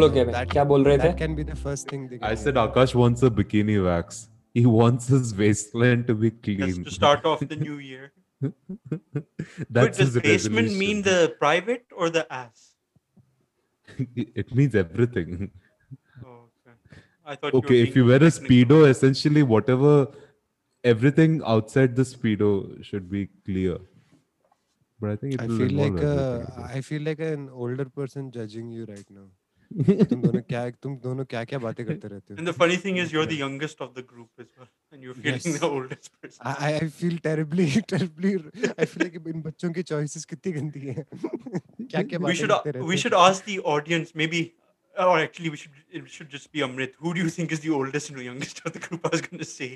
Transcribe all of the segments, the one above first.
बोलो Kevin That- क्या बोल रहे थे That can be the first thing they I can said do. Akash wants a bikini wax. He wants his waistline to be Just clean. to start off the new year. That's but does his basement mean resolution. the private or the ass? it means everything. Oh, okay. I thought. Okay, you were if you being wear a technical. speedo, essentially whatever, everything outside the speedo should be clear. But I think it I will feel like involve uh, everything, I feel like an older person judging you right now. तुम दोनों क्या तुम दोनों क्या क्या बातें करते रहते हो And the funny thing is, you're the youngest of the group as well, and you're feeling Yes. the oldest person. I, I- I feel terribly terribly I feel like इन बच्चों की choices कितनी गंदी हैं क्या क्या बातें करते रहते we हैं। should ask the audience maybe or actually we should it should just be Amrit. Who do you think is the oldest and the youngest of the group? I was gonna say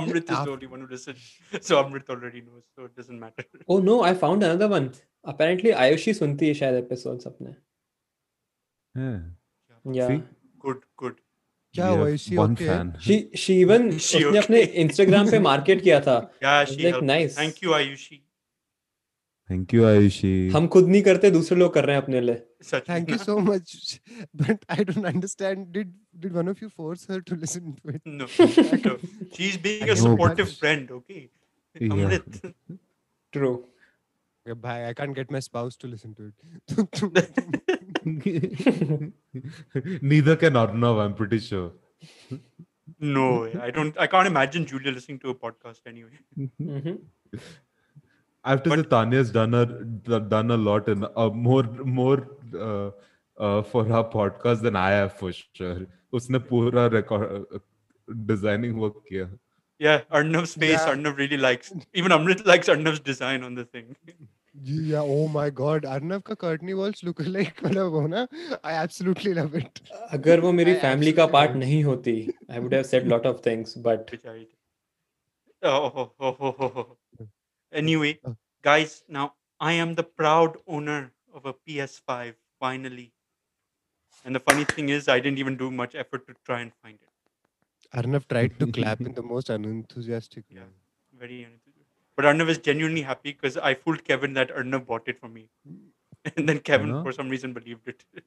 Amrit is the only one who listens, so Amrit already knows, so it doesn't matter. Oh no, I found another one. Apparently Ayushi सुनती है शायद episodes अपने. क्या हुआ okay she she even उसने अपने Instagram पे market किया था। या she like nice thank you Ayushi thank you Ayushi हम खुद नहीं करते दूसरे लोग कर रहे हैं अपने लिए। Thank you so much but I don't understand did did one of you force her to listen to it no she is being a supportive friend okay Amrit true Okay, Yeah. Amrit. True. Okay, bye. I can't get my spouse to listen to it. Neither can Arnav, I'm pretty sure. No, way. I don't. I can't imagine Julia listening to a podcast anyway. Mhm. I have to say, But- Tanya's done a d- done a lot in uh, more more uh, uh, for our podcast than I have for sure. उसने पूरा record designing work किया. Yeah, Arnav's face. Yeah. Arnav really likes. Even Amrit likes Arnav's design on the thing. जी या oh my God Arnav का Courtney walls look like मतलब वो ना I absolutely love it अगर वो मेरी फैमिली का पार्ट नहीं होती I would have said lot of things but anyway guys now i am the proud owner of a ps5 finally and the funny thing is i didn't even do much effort to try and find it arnav tried to clap in the most unenthusiastic yeah, very unenthusiastic But Arnav is genuinely happy because I fooled Kevin that Arnav bought it for me. And then Kevin, know? for some reason, believed it.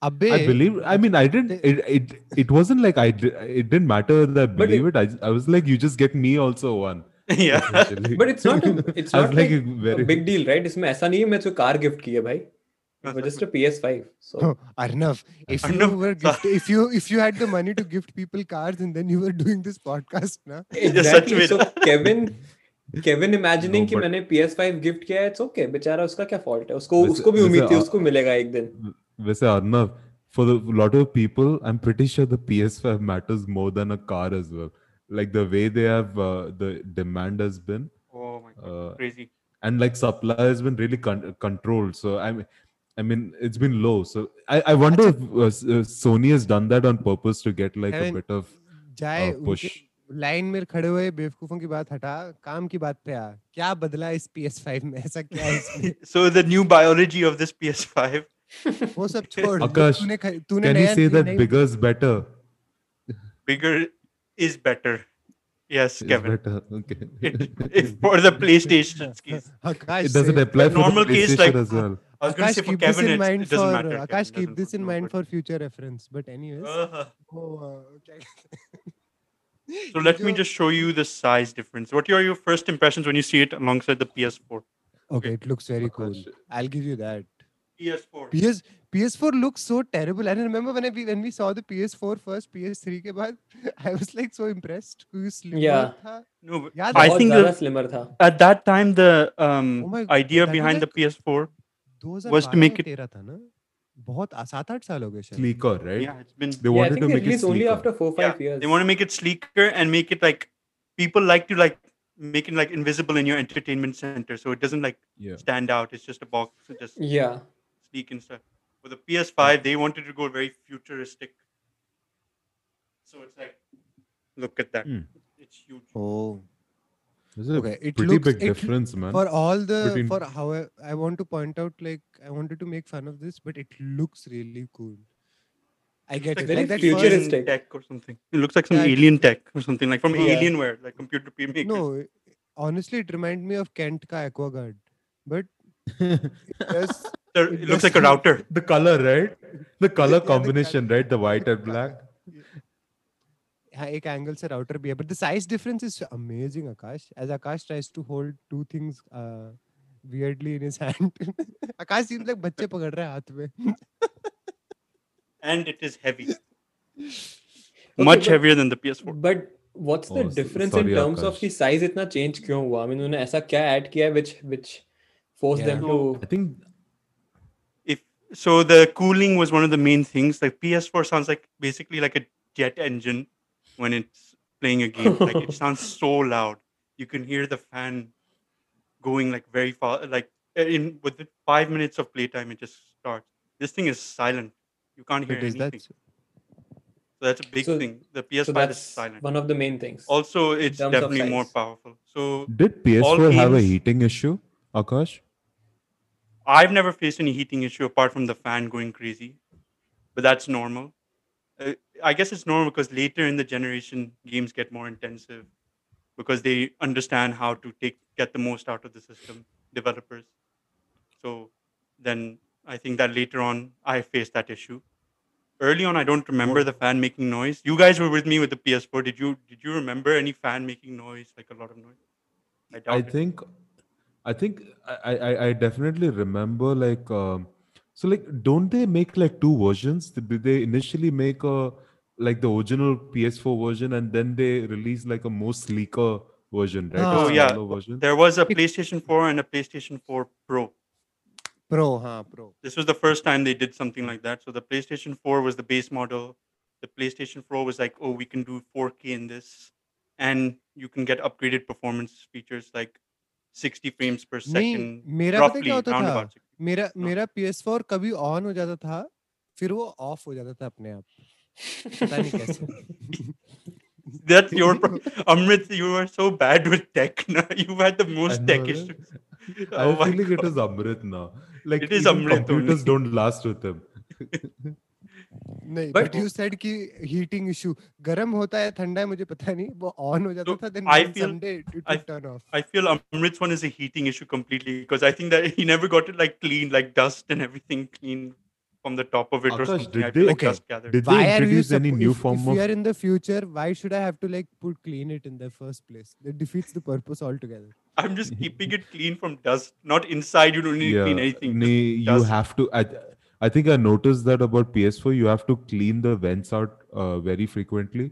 Abbe, I believe. I mean, I didn't. It it, it wasn't like I. Did, it didn't matter that I But believe it. I, I was like, you just get me also one. yeah. essentially. but it's not a, it's I was not like like, a very a big deal, right? इसमें ऐसा नहीं है मैं तो car gift की है भाई. It was just a PS5. So Oh, Arnav, if you Arnav, were so- gift, if you if you had the money to gift people cars and then you were doing this podcast, na? exactly. with- So Kevin Kevin imagining No, कि मैंने PS5 gift किया है, it's okay. बेचारा उसका क्या fault है? उसको वैसे- उसको भी उम्मीद थी उसको मिलेगा एक दिन. वैसे Arnav, for the lot of people, I'm pretty sure the PS5 matters more than a car as well. Like the way they have uh, the demand has been, Oh my god. Uh, Crazy. and like supply has been really con- controlled. So I mean, I mean, it's been low. So I, I wonder if uh, uh, Sony has done that on purpose to get like I mean, a bit of uh, push. Line में खड़े हुए बेवकूफों की बात हटा काम की बात पे आ क्या बदला इस PS5 में ऐसा क्या है इसमें So the new biology of this PS5. वो सब छोड़ Akash, तूने तूने Can you नया say that नई- bigger is better? Bigger. Yes, Is Kevin. better. Okay. It, if for the PlayStation case. Akash it doesn't apply for normal the case, like- as well. I was Akash say for this Kevin, mind it doesn't for matter. Akash Kevin keep this in mind for future reference but anyways Uh, वो, uh, क्या- so let me जो- just show you the size difference. What are your first impressions when you see it alongside the PS4? okay it looks very cool Akash, I'll give you that PS4. PS PS4 looks so terrible. I remember when I, we- when we saw the PS4 first, PS3 के बाद, I was like so impressed. क्योंकि slimmer Yeah. था. No, but याद I है? बहुत think ज्यादा the, slimmer था. at that time the um, Oh my- idea that was behind the like- PS4, 2012 was to make में तेरा था ना? बहुत आ- सात आठ साल हो गए शायद. Sleeker, right? yeah, it's been They Yeah, I wanted think to they make it released only sleeker. after four yeah, five years. they want to make it sleeker and make it like people like to like make it like invisible in your entertainment center, so it doesn't like Yeah. stand out. It's just a box, it's just Yeah. sleek and stuff. For the PS5, they wanted to go very futuristic. So it's like, look at that. Hmm. It's huge. Oh. There's a Okay, it pretty looks- big it- difference, man. For all the Between- for how I, I want to point out like I wanted to make fun of this, but it looks really cool. I get Like it. very Like that futuristic. tech or something. It looks like some Yeah, alien tech or something like from Yeah. Alienware, like computer makers. No, honestly, it reminded me of Kent ka Aquaguard. But Yes. The- It it looks like a router. the color, right? The color Yeah, the combination, right? The white and black. हाँ, एक angle से router भी है but the size difference is amazing Akash as Akash tries to hold two things weirdly in his hand Akash seen like बच्चे पकड़ रहा है हाथ में. And it is heavy much heavier than the PS four but what's the difference in terms of the size इतना change क्यों हुआ? I mean उन्होंने ऐसा क्या ऐड किया which which force them to I think So the cooling was one of the main things. Like PS4 sounds like basically like a jet engine. When it's playing a game like it sounds so loud. You can hear the fan going like very far like uh, in with five minutes of playtime it just starts. This thing is silent. You can't hear anything that so? That's a big So- thing. The ps5 is that's silent. one of the main things. also it's definitely more powerful. So did PS4 have a heating issue, Akash? I've never faced any heating issue apart from the fan going crazy, but that's normal. Uh, I guess it's normal because later in the generation, games get more intensive because they understand how to take get the most out of the system. Developers, so then I think that later on I faced that issue. Early on, I don't remember the fan making noise. You guys were with me with the PS4. Did you did you remember any fan making noise, like a lot of noise? I doubt I think, I think I, I, I definitely remember like, um, so like, don't they make like two versions? Did they initially make a like the original PS4 version and then they release like a more sleeker version, right? Oh, yeah. version. There was a PlayStation 4 and a PlayStation 4 Pro. pro हाँ pro This was the first time they did something like that. So the PlayStation 4 was the base model. The PlayStation Pro was like, oh, we can do 4K in this, and you can get upgraded performance features like 60 frames per second, मेरा पता roughly क्या होता था about मेरा हाँ। मेरा PS4 कभी on हो जाता था फिर वो ऑफ़ हो जाता था अपने आप पता नहीं कैसे That's your pro- Amrit. You were so bad with tech. na? You had the most tech issues. I Oh have my a it is Amrit now. Like It is Amrit computers only. don't last with him. नहीं but you said कि heating issue गर्म होता है ठंडा है मुझे पता नहीं वो ऑन हो जाता So, था then feel- Sunday it turn off I feel Amrit's one is a heating issue completely because I think that he never got it like clean, like dust and everything clean from the top of it or something. Did they- like Okay. dust gathered. Did why they are you introduce any suppo- new if, form if we of are in the future why should i have to like put clean it in the first place that defeats the purpose altogether I'm just keeping it clean from dust, not inside. You don't need to clean anything. just nee, you have to. I, I think I noticed that about PS4. You have to clean the vents out uh, very frequently.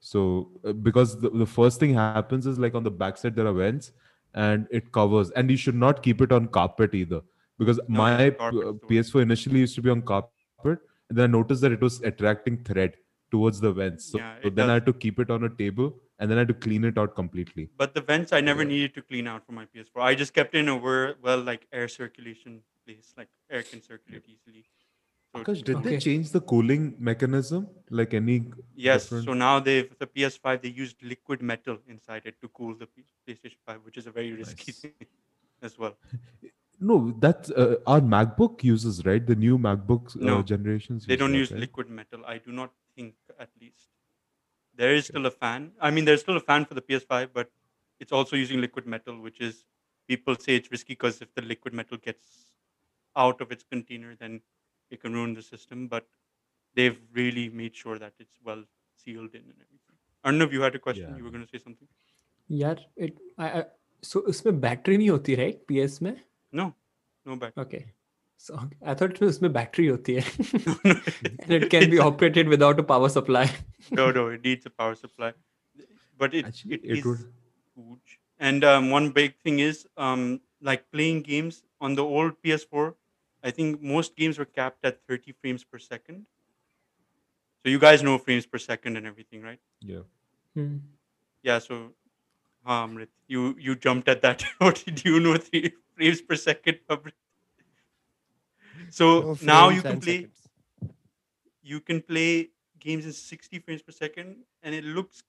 So uh, because the, the first thing happens is like on the backside there are vents and it covers, and you should not keep it on carpet either because No, my yeah, p- carpet's uh, the worst. PS4 initially used to be on carpet, and then I noticed that it was attracting thread towards the vents. So, Yeah, so it then I had to keep it on a table, and then I had to clean it out completely. But the vents I never Yeah. needed to clean out for my PS4. I just kept it in a well, well like air circulation place, like air can circulate easily. So Because did they change the cooling mechanism? Like any yes, different- so now they've the PS5 they used liquid metal inside it to cool the P- PlayStation 5, which is a very risky Nice. thing as well. No, that uh, our MacBook uses right. The new MacBook uh, No, generations. They don't that, use right? liquid metal. I do not think, at least. There is still a fan. I mean, there's still a fan for the PS5, but it's also using liquid metal, which is people say it's risky because if the liquid metal gets out of its container, then it can ruin the system. But they've really made sure that it's well sealed in and everything. Arnav, you had a question. Yeah. You were going to say something. यार it I, I so उसमें battery नहीं होती right PS में No, no back. okay so I thought उसमें battery होती है no, no, and it can be operated without a power supply no, no, it needs a power supply. But it, Actually, it it is would. huge. And um, one big thing is um, like playing games on the old PS4. I think most games were capped at 30 frames per second. So you guys know frames per second and everything, right? Yeah. Hmm. Yeah. So, हाँ, Amrit, you you jumped at that. what did you know? Three frames per second so now you can play seconds. you can play games in 60 frames per second and it looks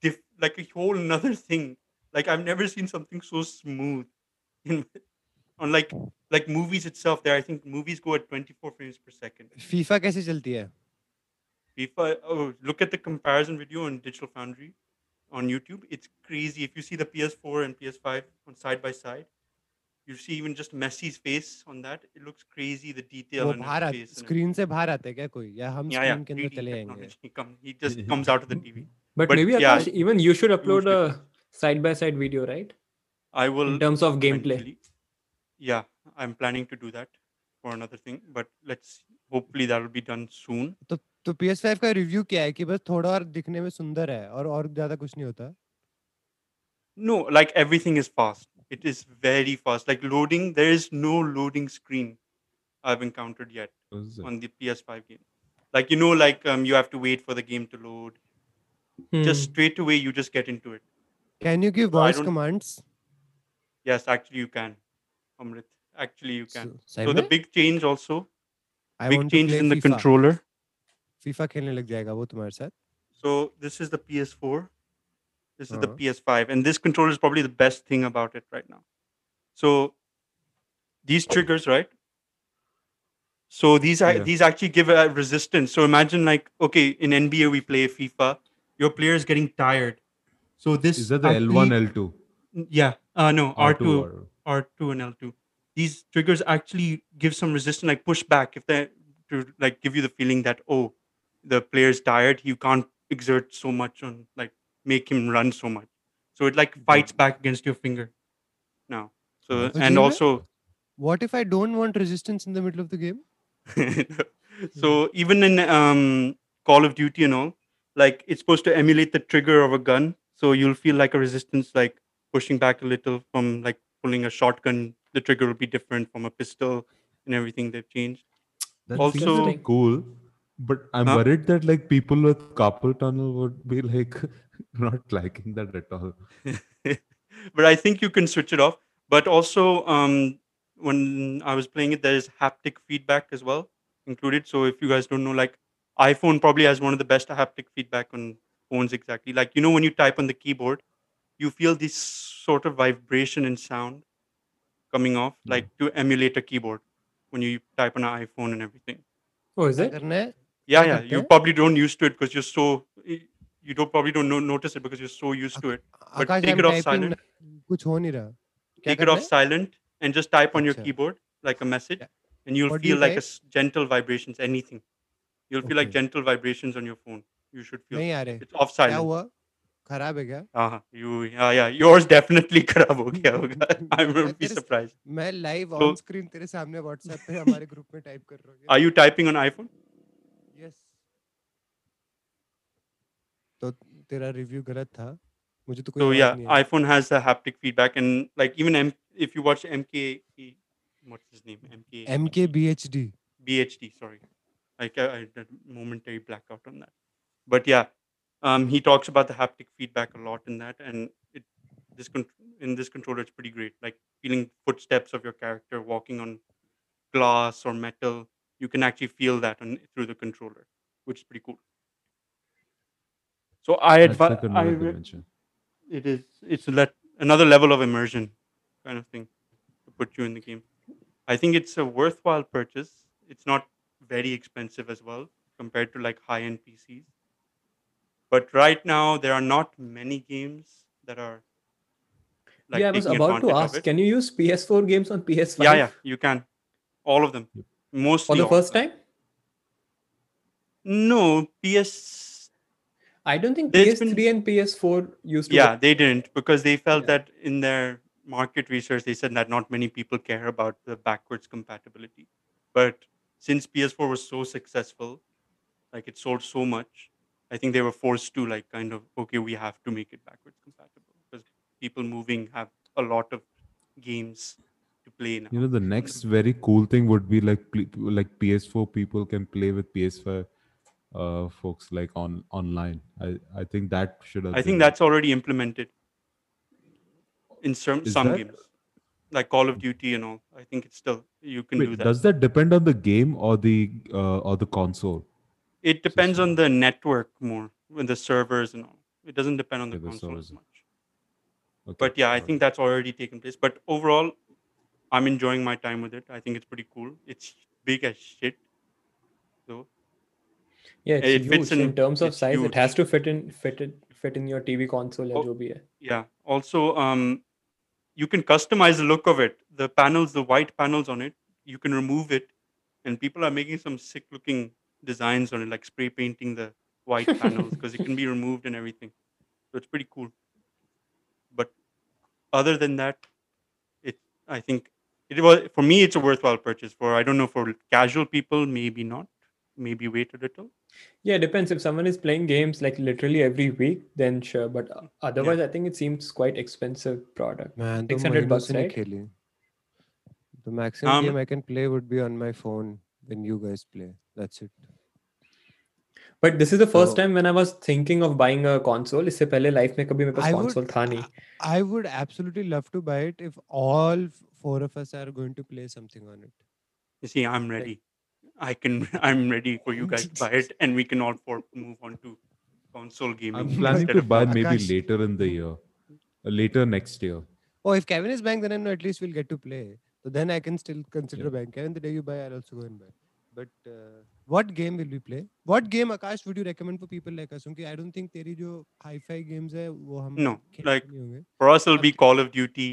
diff- like a whole another thing. Like i've never seen something so smooth in on like like movies itself there. I think movies go at 24 frames per second. Fifa kaise chalti hai fifa oh look at the comparison video on digital foundry on youtube. It's crazy. If you see the ps4 and ps5 on side by side you see even just Messi's face on that. It looks crazy. The detail वो on बाहर his face. Screen से बाहर आते हैं क्या कोई या हम yeah, yeah. स्क्रीन के अंदर 3D चले जाएँगे come. He just comes out of the TV. But, But maybe yeah, Akash, even you should upload a side by side video, right? I will In terms of gameplay. Yeah, I'm planning to do that for another thing, but let's hopefully that will be done soon. तो तो PS5 का review क्या है कि बस थोड़ा और दिखने में सुंदर है और और ज़्यादा कुछ नहीं होता No, like everything is fast. it is very fast. Like loading there is no loading screen i've encountered yet on the ps5 game. Like you know like um, you have to wait for the game to load. Hmm. just straight away you just get into it. Can you give voice so commands? Yes actually you can amrit. Actually you can. So, so the big change also I big change in the FIFA. controller. Fifa khelne lag jayega wo tumhare so this is the ps4 this is the Uh-huh. PS5, and this controller is probably the best thing about it right now. So these triggers, right? So these are Yeah. these actually give a resistance. So imagine like okay, in NBA we play FIFA, your player is getting tired. So this Is that the L1, L2? Yeah, uh, no R2, or- R2 and L2. These triggers actually give some resistance, like push back if they to like give you the feeling that oh, the player's tired, you can't exert so much on like make him run so much. So it like hmm. fights back against your finger now. So but and also, what if I don't want resistance in the middle of the game? so even in um, Call of Duty and all, like it's supposed to emulate the trigger of a gun, so you'll feel like a resistance, like pushing back a little from like pulling a shotgun. The trigger will be different from a pistol and everything they've changed. That also, cool. But I'm huh? worried that like people with carpal tunnel would be like, not liking that at all. but I think you can switch it off. But also, um, when I was playing it, there is haptic feedback as well included. So if you guys don't know, like iPhone probably has one of the best haptic feedback on phones exactly. Like you know, when you type on the keyboard, you feel this sort of vibration and sound coming off, mm. like to emulate a keyboard when you type on an iPhone and everything. Oh, is it? Yeah, yeah. You probably don't used to it because you're so you don't probably don't know, notice it because you're so used to it. But Akash take I'm it off typing silent. कुछ हो नहीं रहा क्या take it करना off है? silent and just type on your Acha. keyboard like a message Yeah. and you'll What do you feel like a type? s- gentle vibrations anything you'll feel like Okay. gentle vibrations on your phone you should feel नहीं आ रहे it's off क्या silent हुआ खराब है क्या uh you yeah yeah yours definitely खराब हो गया होगा i मैं won't be तेरे- surprised मैं लाइव So- ऑन स्क्रीन तेरे सामने व्हाट्सएप पे हमारे ग्रुप में टाइप कर रहा हूँ are you typing on iphone तेरा रिव्यू गलत था मुझे तो कोई so आवाज yeah नहीं आई iphone has the haptic feedback and like even M- if you watch mk what's his name mk MK बीएचडी BHD, sorry. Like I, I had a momentary blackout on that. But yeah, um, he talks about the haptic feedback a lot in that, and it this con- in this controller it's pretty great. Like feeling footsteps of your character walking on glass or metal, you can actually feel that on through the controller, which is pretty cool. So I advise I re- dimension. it is it's let another level of immersion kind of thing to put you in the game i think it's a worthwhile purchase it's not very expensive as well compared to like high end pcs but right now there are not many games that are like yeah, I was about to ask. Can you use PS4 games on PS5? yeah yeah you can all of them mostly For the first time? no ps I don't think There's PS3 been- and PS4 used to. yeah they didn't because they felt Yeah. that in their market research they said that not many people care about the backwards compatibility but since ps4 was so successful like it sold so much i think they were forced to like kind of okay we have to make it backwards compatible because people moving have a lot of games to play now You know, the next very cool thing would be like like PS4 people can play with PS5 uh, folks like on online. I I think that should have. i think that's already implemented in some Is some that- games like call of duty and all i think it's still you can Wait, do that does that depend on the game or the uh, or the console? It depends on the network more, with the servers and all. It doesn't depend on the Okay, the console as much. Okay, But yeah, I think that's already taken place. But overall, I'm enjoying my time with it. I think it's pretty cool. It's big as shit, though yeah it's it huge. In, in, terms of size huge. it has to fit in fit it fit in your tv console oh, and yeah. Also um you can customize the look of it. The panels the white panels on it you can remove it and people are making some sick looking designs on it like spray painting the white panels because it can be removed and everything. So it's pretty cool. But other than that it i think it was for me it's a worthwhile purchase. For i don't know for casual people maybe not Maybe wait a little. Yeah, it depends. If someone is playing games like literally every week, then sure. But uh, otherwise, I think it seems quite expensive product. Man, तो 600 महीनों bucks, से नहीं right? खेली. The maximum Um, game I can play would be on my phone when you guys play. That's it. But this is the first So- time when I was thinking of buying a console. इससे पहले life में कभी मेरे पास I would- console था नहीं. I would absolutely love to buy it if all f- four of us are going to play something on it. You see, I'm ready. I can. I'm ready for you guys to buy it, and we can all four move on to console gaming. I'm planning instead to of buy console. maybe Akash. later in the year, Uh, later next year. Oh, if Kevin is buying, then I know at least we'll get to play. So then I can still consider Yeah. buying. Kevin, the day you buy, I'll also go and buy. But uh, what game will we play? What game, Akash, would you recommend for people like us? क्योंकि I don't think तेरी जो hi-fi games है वो हम No, खेलते like- नहीं होंगे. For us, it'll be Okay. Call of Duty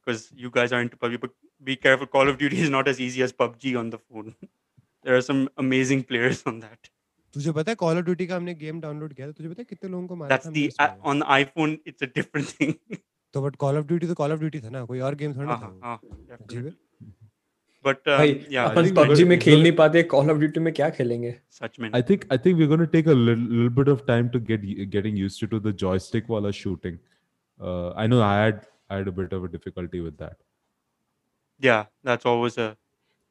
because you guys are into PUBG. But be careful, Call of Duty is not as easy as PUBG on the phone. there are some amazing players on that. तुझे पता है call of duty का हमने game download किया था? तुझे पता है कितने लोगों को मारा That's the था on iPhone it's a different thing. तो बट कॉल ऑफ़ ड्यूटी तो कॉल ऑफ़ ड्यूटी था ना? कोई और गेम थोड़ा हाँ, था हाँ जी बट या अपन PUBG में खेल नहीं पाते कॉल ऑफ़ ड्यूटी में क्या खेलेंगे? सच में I think I think we are gonna take a little bit of time to get getting used to the joystick वाला shooting I know I had I had a bit of a difficulty with that. Yeah, that's always a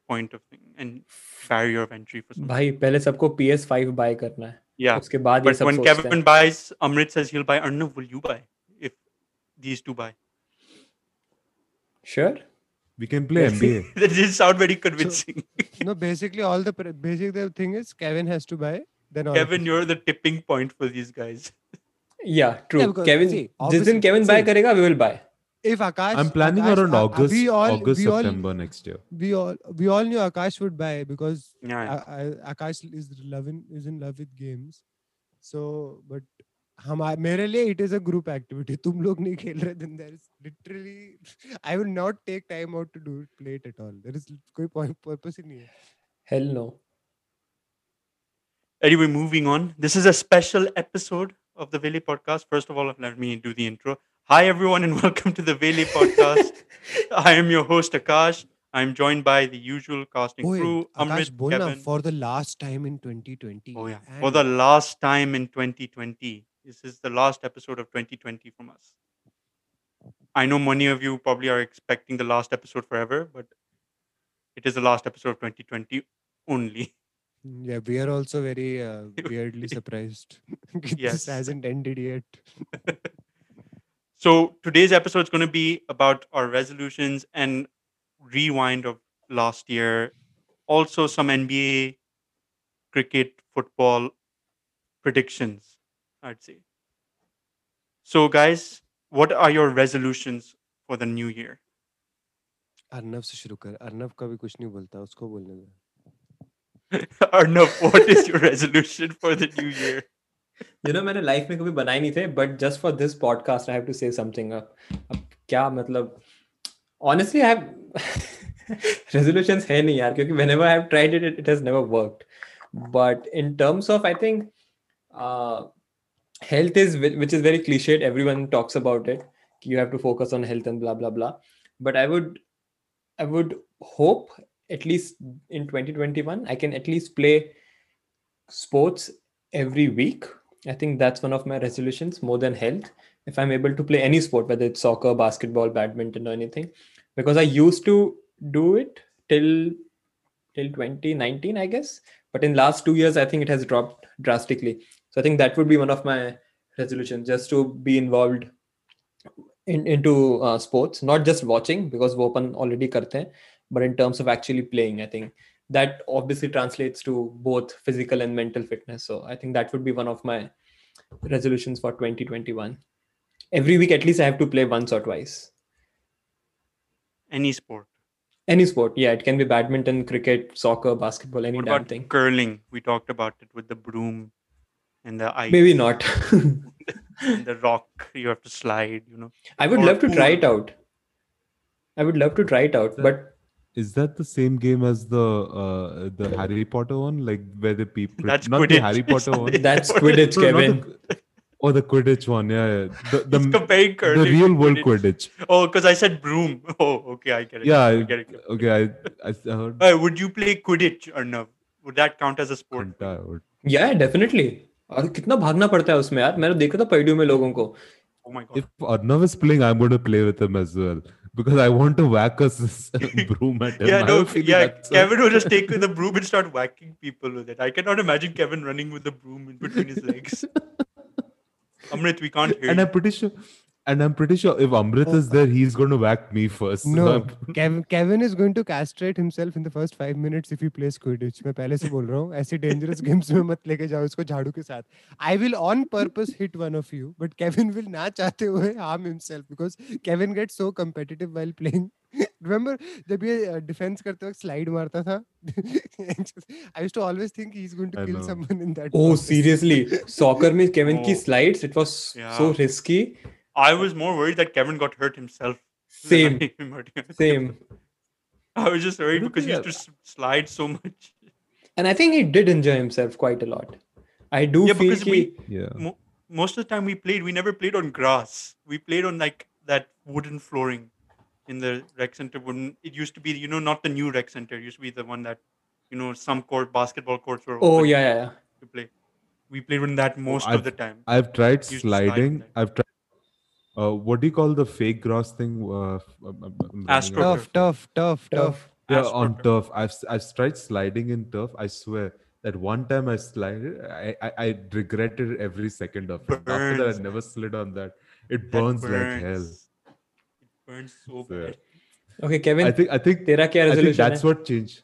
Point of thing and barrier of entry for for भाई पहले सबको PS5 buy करना है। Yeah but when Kevin buys Amrit says he'll buy Arnav will you buy if these two buy? Sure? We can play NBA that didn't sound very convincing. So, no basically all the basic the thing is Kevin has to buy then Kevin you're the tipping point for these guys. Yeah true. Yeah, Kevin see, जिस Kevin buy करेगा we will buy if Akash, I'm planning Akash, around uh, uh, August, we all, August, we all, September next year. we all, we all knew Akash would buy because Yeah, A- A- Akash is loving is in love with games. So, but हम मेरे लिए it is a group activity. तुम लोग नहीं खेल रहे then there is literally I will not take time out to do it, play it at all. There is कोई point purpose ही नहीं है. Hell no. Anyway, moving on. This is a special episode of the Vele podcast. First of all, let me do the intro. Hi, everyone, and welcome to the Vele podcast. I am your host, Akash. I'm joined by the usual casting Boy, crew, Amrit, Akash Bola, Kevin. for the last time in 2020. Oh, yeah. And for the last time in 2020. This is the last episode of 2020 from us. I know many of you probably are expecting the last episode forever, but it is the last episode of 2020 only. Mm, yeah, we are also very uh, weirdly surprised. this yes. hasn't ended yet. So today's episode is going to be about our resolutions and rewind of last year. Also, some NBA, cricket, football predictions, I'd say. So, guys, what are your resolutions for the new year? Arnav से शुरू कर अर्नव कभी कुछ नहीं बोलता उसको बोलने दे Arnav, what is your resolution for the new year? You know मैंने लाइफ में कभी बनाए नहीं थे but just for this podcast I have to say something अब क्या मतलब? ऑनेस्टली आई रेजोल्यूशन है नहीं यार, क्योंकि when I have tried it it has never worked but in terms of I think health is which is very cliched every talks about it you have to focus on health and blah blah blah but I would I would hope at least in 2021 I can at least play sports every week. i think that's one of my resolutions more than health if i'm able to play any sport whether it's soccer basketball badminton or anything because i used to do it till till 2019 i guess but in last two years i think it has dropped drastically so i think that would be one of my resolutions just to be involved in, into uh, sports not just watching because वो अपन already करते हैं but in terms of actually playing i think that obviously translates to both physical and mental fitness so i think that would be one of my resolutions for 2021 every week at least i have to play once or twice Any sport. any sport yeah it can be badminton cricket soccer basketball any What damn about thing curling? We talked about it with the broom and the ice. maybe not the rock you have to slide, you know. i would Or love to try it out I would love to try it out, but Is that the same game as the uh, the Harry Potter one, like where the people That's not the Quidditch. Harry Potter one? that's Quidditch, No, not Kevin. the- oh, the Quidditch one, yeah. yeah. The, the, He's comparing the curling to real world Quidditch. Quidditch. Oh, because I said broom. Oh, okay, I get it. Yeah, I I- get it. Okay, I I I heard. Uh, would you play Quidditch or no? Would that count as a sport? entire word. Yeah, definitely. और कितना भागना पड़ता है उसमें यार मैंने देखा था पैडियो में लोगों को Oh my god. If Arnav is playing, I'm going to play with him as well because I want to whack a broom at him. yeah, no, yeah. Kevin will just take the broom and start whacking people with it. I cannot imagine Kevin running with the broom in between his legs. Amrit, we can't hear and you. I'm pretty sure, and I'm pretty sure if Amrit is there, he's going to whack me first. So No, I'm- Kevin, Kevin is going to castrate himself in the first five minutes if he plays Quidditch. मैं पहले से बोल रहा हूँ ऐसे dangerous games में मत लेके जाओ इसको झाड़ू के साथ. I will on purpose hit one of you, but Kevin will ना चाहते हुए harm himself because Kevin gets so competitive while playing. Remember जब ये डिफेंस करते वक्त स्लाइड मारता था I used to always think he's going to I kill know. someone in that. Oh, process. seriously. Soccer में Kevin की Oh. slides, it was Yeah. so risky. I was more worried that Kevin got hurt himself. Same, I him hurting other same. I was just worried because he used to slide so much. And I think he did enjoy himself quite a lot. I do Yeah, feel because कि we- yeah. Mo- most of the time we played, we never played on grass. We played on like that wooden flooring in the rec center. Wooden. It used to be, you know, not the new rec center. It used to be the one that, you know, some court basketball courts were oh yeah yeah yeah. to play. We played on that oh, most I've- of the time. I've tried Used to slide sliding. I've tried uh, what do you call the fake grass thing? Uh, uh um, um, um, turf, turf, turf, turf. Yeah, Astro on turf. I've I've tried sliding in turf. I swear that one time I slid, I, I, I regretted every second of it. Burns. After that, I never slid on that. It burns, burns. like hell. It burns so, so bad. Okay, Kevin. I think I think, tera kya I think that's hai? what changed.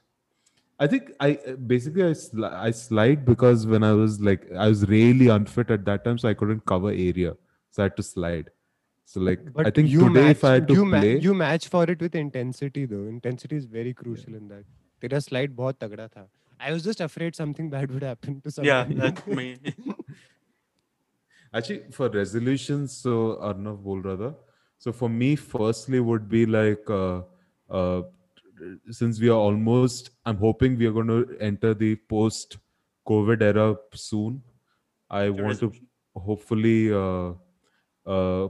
I think I basically I, I slide because when I was like I was really unfit at that time, so I couldn't cover area, so I had to slide. So like But I think you today match, if I had to you, ma- play, you match for it with intensity though. Intensity is very crucial in that. तेरा slide बहुत तगड़ा था. I was just afraid something bad would happen to Yeah, someone. that's me. Actually, for resolutions, so Arnav bol raha tha. So for me, firstly would be like, uh, uh, since we are almost, I'm hoping we are going to enter the post-COVID era soon. I The want to resolution. hopefully uh, uh,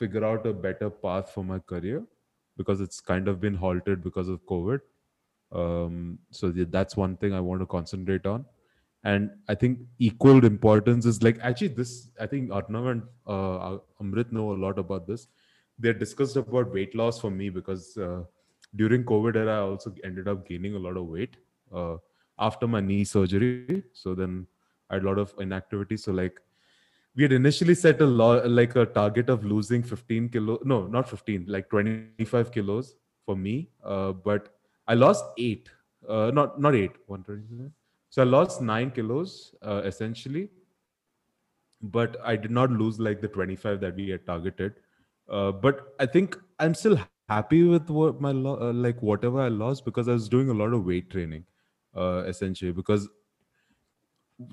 figure out a better path for my career because it's kind of been halted because of COVID. Um, so th- that's one thing I want to concentrate on and I think equal importance is like actually this. I think Arnav and uh, Amrit know a lot about this. They discussed about weight loss for me because uh, during COVID era, I also ended up gaining a lot of weight uh, after my knee surgery. So then I had a lot of inactivity. So like we had initially set a lot like a target of losing 15 kilo no not 15 like 25 kilos for me uh, but i lost eight uh, not not eight 129 so i lost nine kilos uh, essentially but i did not lose like the 25 that we had targeted. Uh, but i think i'm still happy with what my lo- uh, like whatever i lost because i was doing a lot of weight training uh, essentially because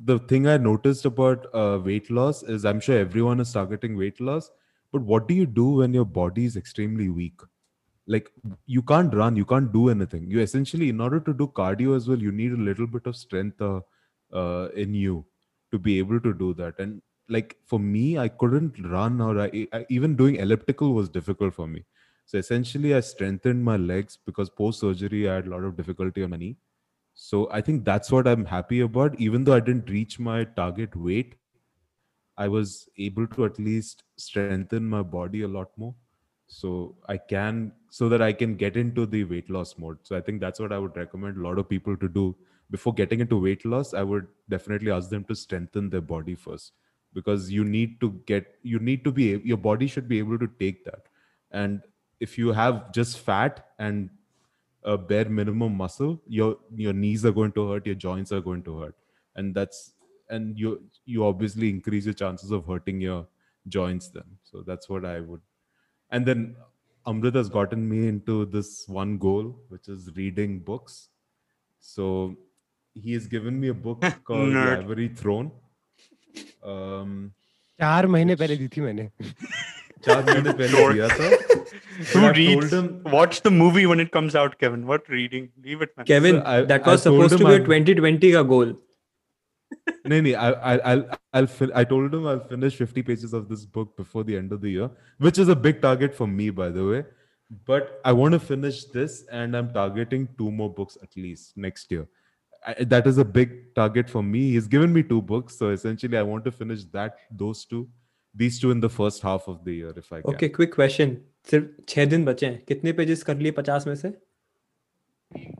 the thing I noticed about uh, weight loss is I'm sure everyone is targeting weight loss, but what do you do when your body is extremely weak? Like you can't run, you can't do anything. You essentially, in order to do cardio as well, you need a little bit of strength uh, uh, in you to be able to do that. And like for me, I couldn't run or I, I, even doing elliptical was difficult for me. So essentially, I strengthened my legs because post surgery I had a lot of difficulty on my knee. So I think that's what I'm happy about. Even though I didn't reach my target weight, I was able to at least strengthen my body a lot more. So I can, so that I can get into the weight loss mode. So I think that's what I would recommend a lot of people to do before getting into weight loss. I would definitely ask them to strengthen their body first because you need to get, you need to be, your body should be able to take that. And if you have just fat and a bare minimum muscle, your your knees are going to hurt, your joints are going to hurt, and that's and you you obviously increase your chances of hurting your joints then. So that's what I would. And then Amrit has gotten me into this one goal, which is reading books. So he has given me a book called The Nerd. Ivory Throne. Um, चार महीने पहले दी थी मैंने चार महीने पहले dork. दिया था who I've reads? him- Watch the movie when it comes out, Kevin. What reading? Leave it, man. Kevin, So I- that was told supposed to be a I'm- 2020 ka goal. No, no, I, I, I'll, I'll, fin- I told him I'll finish 50 pages of this book before the end of the year, which is a big target for me, by the way. But I want to finish this, and I'm targeting two more books at least next year. I, that is a big target for me. He's given me two books, so essentially, I want to finish that, those two, these two in the first half of the year, if I can. Okay, quick question. सिर्फ़ छह दिन बचे हैं कितने pages कर लिए पचास में से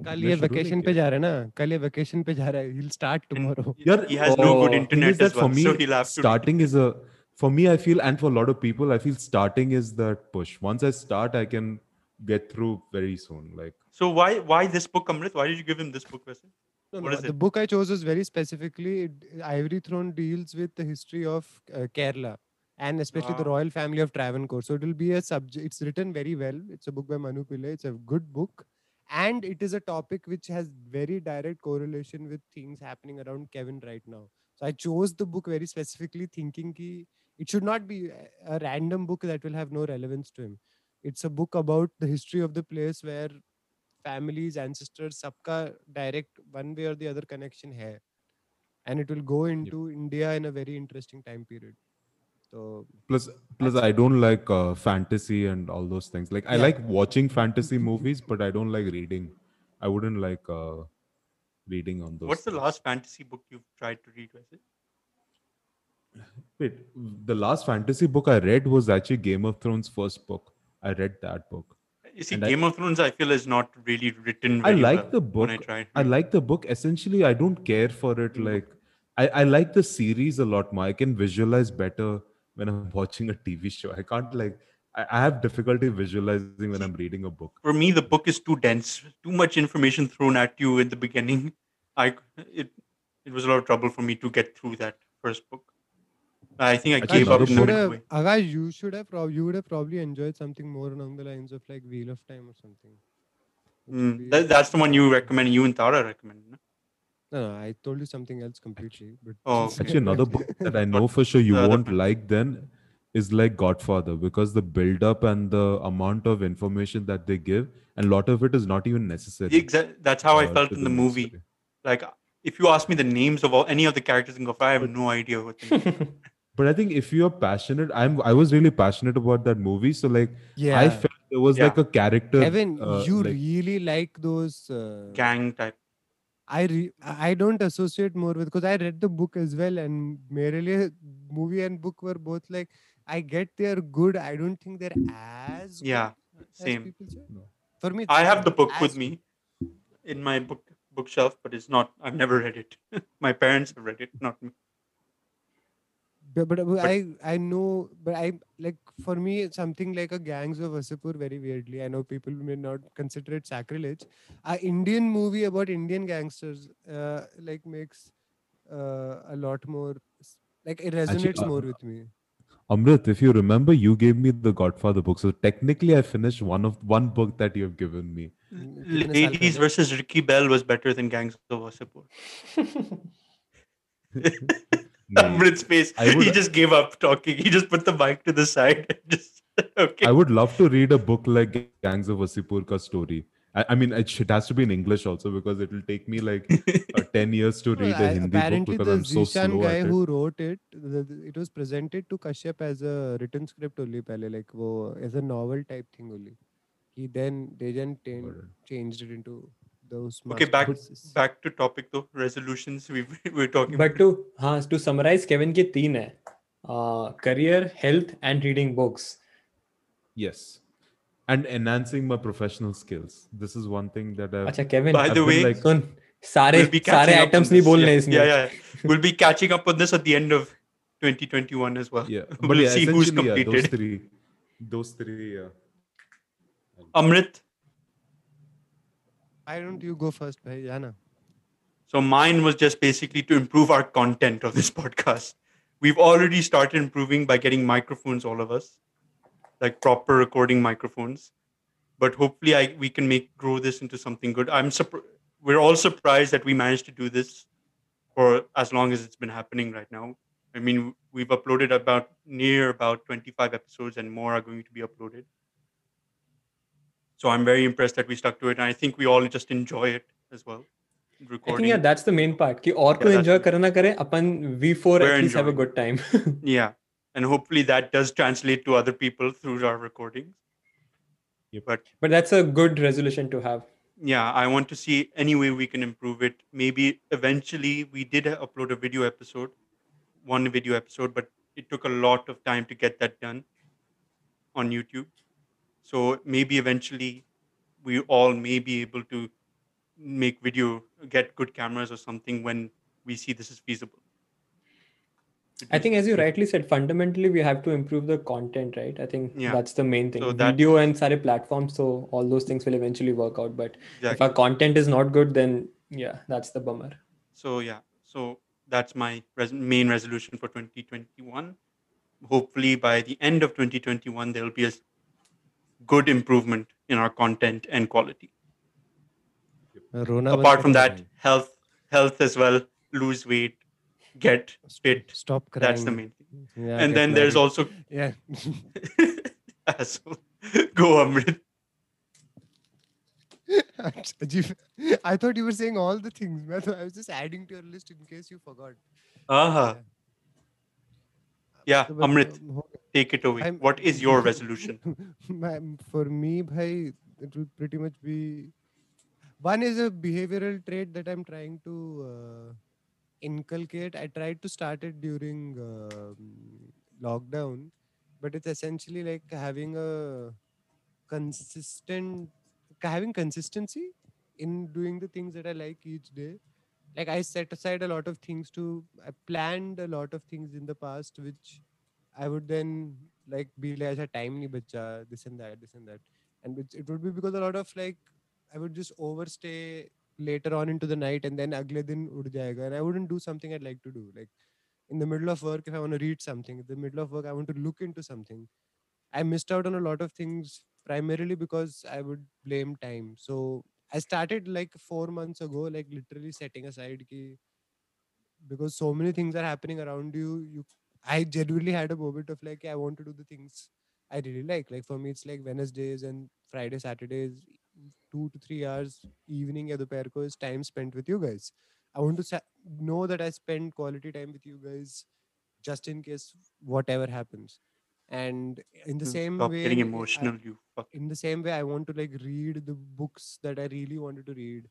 कल ये वेकेशन पे जा रहा है ना कल ये वेकेशन पे जा रहा है he'll start tomorrow Yeah, He has no good Oh, internet is as well, for me, so he'll have to. starting is a for me. I feel, and for a lot of people, I feel starting is that push. Once I start, I can get through very soon. Like So why why this book, Amrit? Why did you give him this book, Wesley? No, What no, is the it? book I chose was very specifically it, Ivory Throne deals with the history of uh, Kerala and especially wow. the royal family of Travancore. So it will be a subject. It's written very well. It's a book by Manu Pillai. It's a good book, and it is a topic which has very direct correlation with things happening around Kevin right now. So I chose the book very specifically, thinking that it should not be a random book that will have no relevance to him. It's a book about the history of the place where families, ancestors, sabka direct one way or the other connection here, and it will go into yep. India in a very interesting time period. So plus plus i don't like uh, fantasy and all those things like i Yeah. like watching fantasy movies but i don't like reading i wouldn't like uh, reading on those What's the last fantasy book you've tried to read, Wesley? wait the last fantasy book i read was actually game of thrones first book i read that book You see, And I- Game of Thrones, I feel, is not really written. I like well the When I book. tried. i like the book essentially i don't care for it like I, I like the series a lot more i can visualize better when i'm watching a tv show i can't like i, I have difficulty visualizing when i'm reading a book For me, the book is too dense. Too much information thrown at you in the beginning. I it it was a lot of trouble for me to get through that first book. I think I gave up another in you the should have. Akash, you should have prob- you would have probably enjoyed something more along the lines of like Wheel of Time or something. Mm, that, that's the one you recommend. You and Tara recommend. No? No, no, I told you something else completely. But Oh, just- Actually, another book that I know for sure you the won't fan- like then is like Godfather because the build up and the amount of information that they give, and a lot of it is not even necessary. Exactly. That's how I uh, felt in the movie. story. Like, if you ask me the names of all, any of the characters in Godfather, I have no idea what. They But I think if you're passionate, I'm I was really passionate about that movie. So like yeah, I felt there was like a character. Kevin, uh, you like- really like those. Uh, gang type. I re- I don't associate more with because I read the book as well, and merely movie and book were both like I get they're good. I don't think they're as yeah same. As For me, I have the book with me in my book bookshelf, but it's not. I've never read it. my parents have read it, not me. But, but, but, I I know, but I like for me something like a Gangs of Wasseypur very weirdly. I know people may not consider it sacrilege. A Indian movie about Indian gangsters uh, like makes uh, a lot more like it resonates Actually, uh, more with me. Amrit, if you remember, you gave me the Godfather book. So technically, I finished one of one book that you have given me. Ladies versus Ricky Bahl was better than Gangs of Wasseypur. No. Amrit's face. I He just gave up talking. He just put the mic to the side. and just okay. I would love to read a book like Gangs of Wasseypur ka story. I, I mean, it, should, has to be in English also because it will take me like uh, 10 years to No, read I- a Hindi book because the I'm so Zishan slow guy at it. who wrote it, the, the- it was presented to Kashyap as a written script only, pehle, like wo, as a novel type thing only. He then they then ten- Got it. changed it into those. Okay, back masterpieces. back to topic though. Resolutions we we were talking. But to हाँ to summarise Kevin के तीन है career health and reading books Yes. And enhancing my professional skills. This is one thing that I've. अच्छा Kevin By I've the way, like- सुन सारे we'll be सारे catching up on नहीं बोलने yeah, इसमें yeah, yeah. We'll be catching up on this at the end of 2021 as well. Yeah. But we'll yeah, see who's essentially, yeah, those three. Those three, yeah. Amrit. Why don't you go first, bhai? Jana. So mine was just basically to improve our content of this podcast. We've already started improving by getting microphones, all of us, like proper recording microphones. But hopefully, I we can make grow this into something good. I'm surprised. We're all surprised that we managed to do this for as long as it's been happening right now. I mean, we've uploaded about near about 25 episodes, and more are going to be uploaded so i'm very impressed that we stuck to it and i think we all just enjoy it as well recording I think, yeah that's the main part ki aur ko yeah, enjoy karna kare apan we four at least have a good time. Yeah and hopefully that does translate to other people through our recordings. Yep. but but that's a good resolution to have. Yeah i want to see any way we can improve it. Maybe eventually we did upload a video episode one video episode but it took a lot of time to get that done on youtube. So maybe eventually we all may be able to make video, get good cameras or something when we see this is feasible. I think, as you rightly said, fundamentally we have to improve the content, right? I think Yeah. that's the main thing. So that- Video and sare platforms, so all those things will eventually work out. But if our content is not good, then yeah, that's the bummer. So yeah, so that's my res- main resolution for 2021. Hopefully, by the end of 2021, there will be a good improvement in our content and quality. Rona Apart from that, health, health as well, lose weight, get fit. Stop crying. That's the main thing. Yeah, and then married. there's also yeah. Go Amrit. I thought you were saying all the things. I was just adding to your list in case you forgot. Uh huh. Yeah, yeah Amrit. Uh, take it away. I'm- What is your resolution? For me, bhai, it will pretty much be one is a behavioral trait that I'm trying to uh, inculcate. I tried to start it during um lockdown, but it's essentially like having a consistent, having consistency in doing the things that I like each day. Like I set aside a lot of things to, I planned a lot of things in the past, which I would then like be like, "I time nahi bacha, this and that, this and that," and it would be because a lot of like I would just overstay later on into the night and then agle din ud jayega, and I wouldn't do something I'd like to do. Like in the middle of work, if I want to read something, in the middle of work, I want to look into something. I missed out on a lot of things primarily because I would blame time. So I started like four months ago, like literally setting aside ki because so many things are happening around you, you I genuinely had a moment of like I want to do the things I really like. Like for me, it's like Wednesdays and Friday, Saturdays, mm, two to three hours evening at the Perco is time spent with you guys. I want to sa- know that I spend quality time with you guys just in case whatever happens. And in the hmm, same Stop way, getting I- emotional, you fuck. in the same way i want to like read the books that i really wanted to read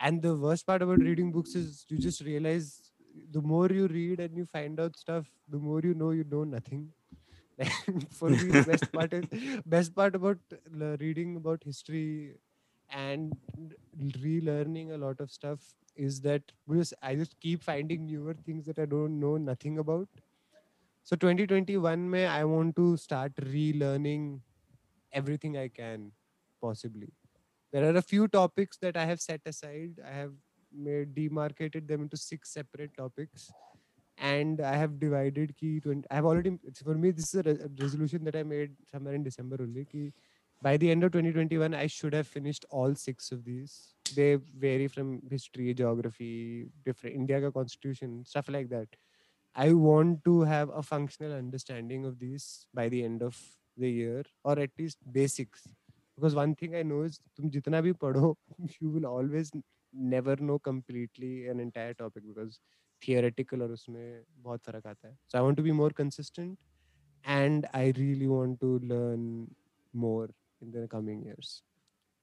and the worst part about reading books is you just realize the more you read and you find out stuff the more you know you know nothing for me the best part is best part about reading about history and relearning a lot of stuff is that i just keep finding newer things that i don't know nothing about so 2021 may i want to start relearning everything I can possibly. There are a few topics that I have set aside. I have made demarcated them into six separate topics, and I have divided key. 20, I have already for me. This is a, re- a resolution that I made somewhere in December only. Ki by the end of 2021, I should have finished all six of these. They vary from history, geography, different India ka constitution, stuff like that. I want to have a functional understanding of these by the end of the year or at least basics because one thing i know is tum jitna bhi padho you will always never know completely an entire topic because theoretical और उसमें बहुत फर्क आता है so i want to be more consistent and i really want to learn more in the coming years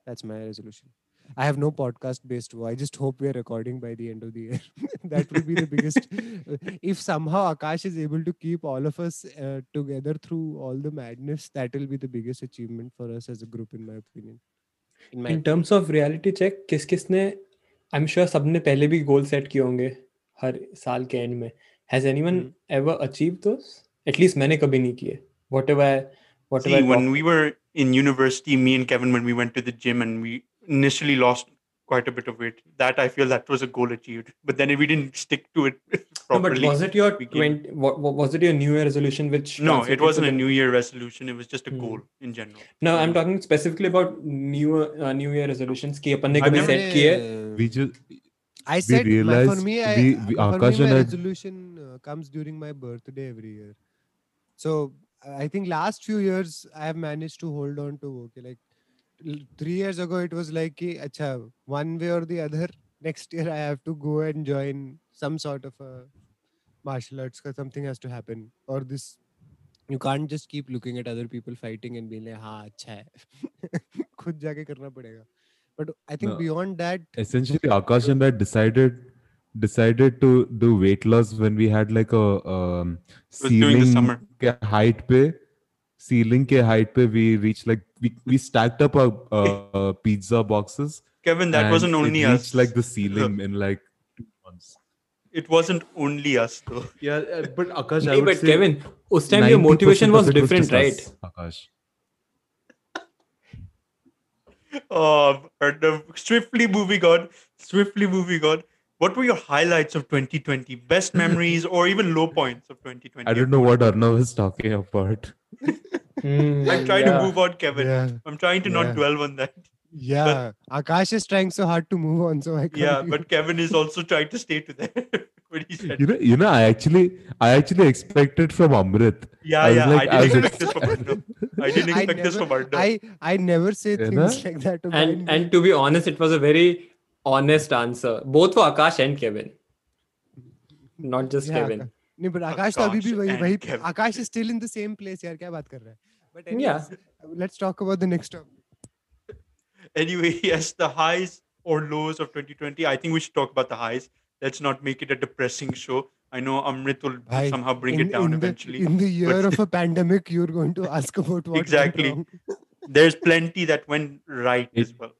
that's my resolution i have no podcast based i just hope we are recording by the end of the year that will be the biggest if somehow akash is able to keep all of us uh, together through all the madness that will be the biggest achievement for us as a group in my opinion in my In terms of reality check, किस किस ने I am sure सबने पहले भी goal set किए होंगे हर साल के एंड में। Has anyone ever achieve those at least मैंने कभी नहीं किए। Whatever whatever when we were in university me and Kevin when we went to the gym and we initially lost quite a bit of weight. That I feel that was a goal achieved, but then we didn't stick to it properly. No, but was it your 20, what, was it your New Year resolution? Which no, it wasn't a New Year resolution. It was just a hmm. goal in general. No, I'm talking specifically about New uh, New Year resolutions. Ki apne kabhi set kiye. We just. I said we realized, for me, I, we, we, uh, for me my resolution uh, comes during my birthday every year. So I think last few years I have managed to hold on to okay, like three years ago it was like ki, acha, one way or the other next year I have to go and join some sort of a martial arts because something has to happen or this you can't just keep looking at other people fighting and being like हाँ अच्छा है खुद जाके करना पड़ेगा but I think No. beyond that Essentially, Akash and I decided decided to do weight loss when we had like a um, ceiling height पे ceiling के height पे we reached like we, we stacked up our uh, pizza boxes Kevin, that wasn't only it only reached us. like the ceiling in like two months. It wasn't only us though. Yeah, uh, but Akash, I Hey, would but say Kevin, us time your motivation was different, just right? us, Akash. Oh, Arnav, swiftly moving on. Swiftly moving on. What were your highlights of 2020? Best memories or even low points of 2020? I don't know what Arnav is talking about. Hmm, I'm trying yeah. to move on, Kevin. yeah I'm trying to Yeah. not dwell on that. yeah Akash is trying so hard to move on so I can't Yeah, even- but Kevin is also trying to stay to that. what he said. You know, you know, I actually, I actually expected from Amrit. Yeah, I yeah. like- I I didn't ex- expect this from Arnav. I didn't I expect this never- from Arnav. I I never say You things know? like that to and blind and to be honest, it was a very honest answer, both for Akash and Kevin, not just Yeah, Kevin. नहीं but आकाश तो अभी भी वही वही आकाश is still in the same place यार क्या बात कर रहा है but Yeah. anyways let's talk about the next topic anyway, yes, the highs or lows of 2020. I think we should talk about the highs. Let's not make it a depressing show. I know Amrit will Bhai, somehow bring in, it down in eventually. the, in the year but- of a pandemic you're going to ask about what Exactly. There's plenty that went right It- as well.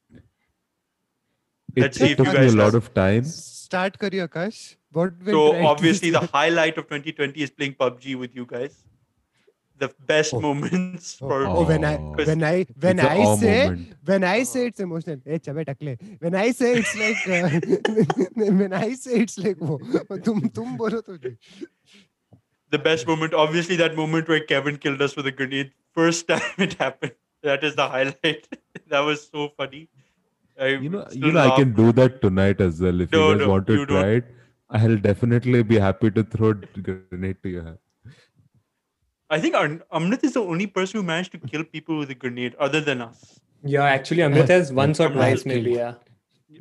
It, Let's see it if you took me a lot of time. start kariye Akash so obviously the highlight of 2020 is playing PUBG with you guys. The best oh. moments oh. for oh. when I when I when I say moment. when I say it's emotional. Hey, chabe takle. When I say it's like uh, when I say it's like wo. Tum tum bolo. The best moment, obviously, that moment where Kevin killed us with a grenade. First time it happened. That is the highlight. that was so funny. I you know, you know. I can do that tonight as well if no, you guys no, want to try it I'll definitely be happy to throw a grenade to your hand. I think Ar- Amrit is the only person who managed to kill people with a grenade other than us. Yeah, actually, Amrit has once or Amrit twice, has maybe. Yeah.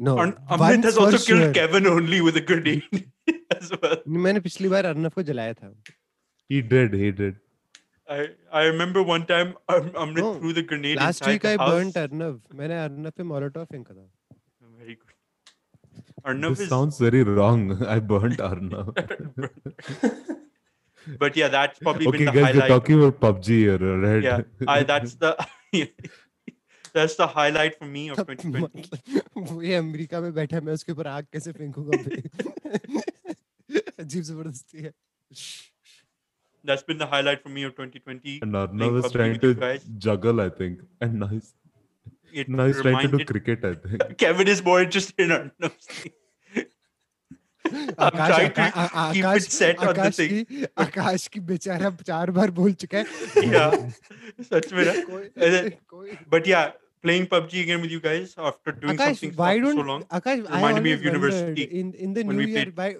No, Ar- Amrit once has for also killed sure. Kevin only with a grenade as well. मैंने पिछली बार अर्नव को जलाया था. He did, he did. I, I remember one time um, Amrit No, threw the grenade Last inside week I the house. burnt Arnav. मैंने अर्नव पे Molotov फेंका था. Very good. Arnav this is, sounds very wrong. I burnt Arnav. but yeah, that's probably okay, been the guys, we're highlight. talking about PUBG here, right? yeah, I, that's the that's the highlight for me of तब 2020. मतलब वो ये America में बैठा मैं उसके ऊपर आग कैसे फेंकूंगा बे? अजीब जबरदस्ती है. That's been the highlight for me of 2020. And playing Arnav is PUBG trying with you to guys. juggle, I think. And now he's, It now he's trying to do cricket, I think. Kevin is more interested in Arnav's Akash trying to आका- आ- keep Akash it set on the आकाश की बेचारा चार बार बोल चुका है. Yeah, such में ना? But yeah, playing PUBG again with you guys after doing Akash, something why for don't so long. Akash? I me of university in in the new year. Why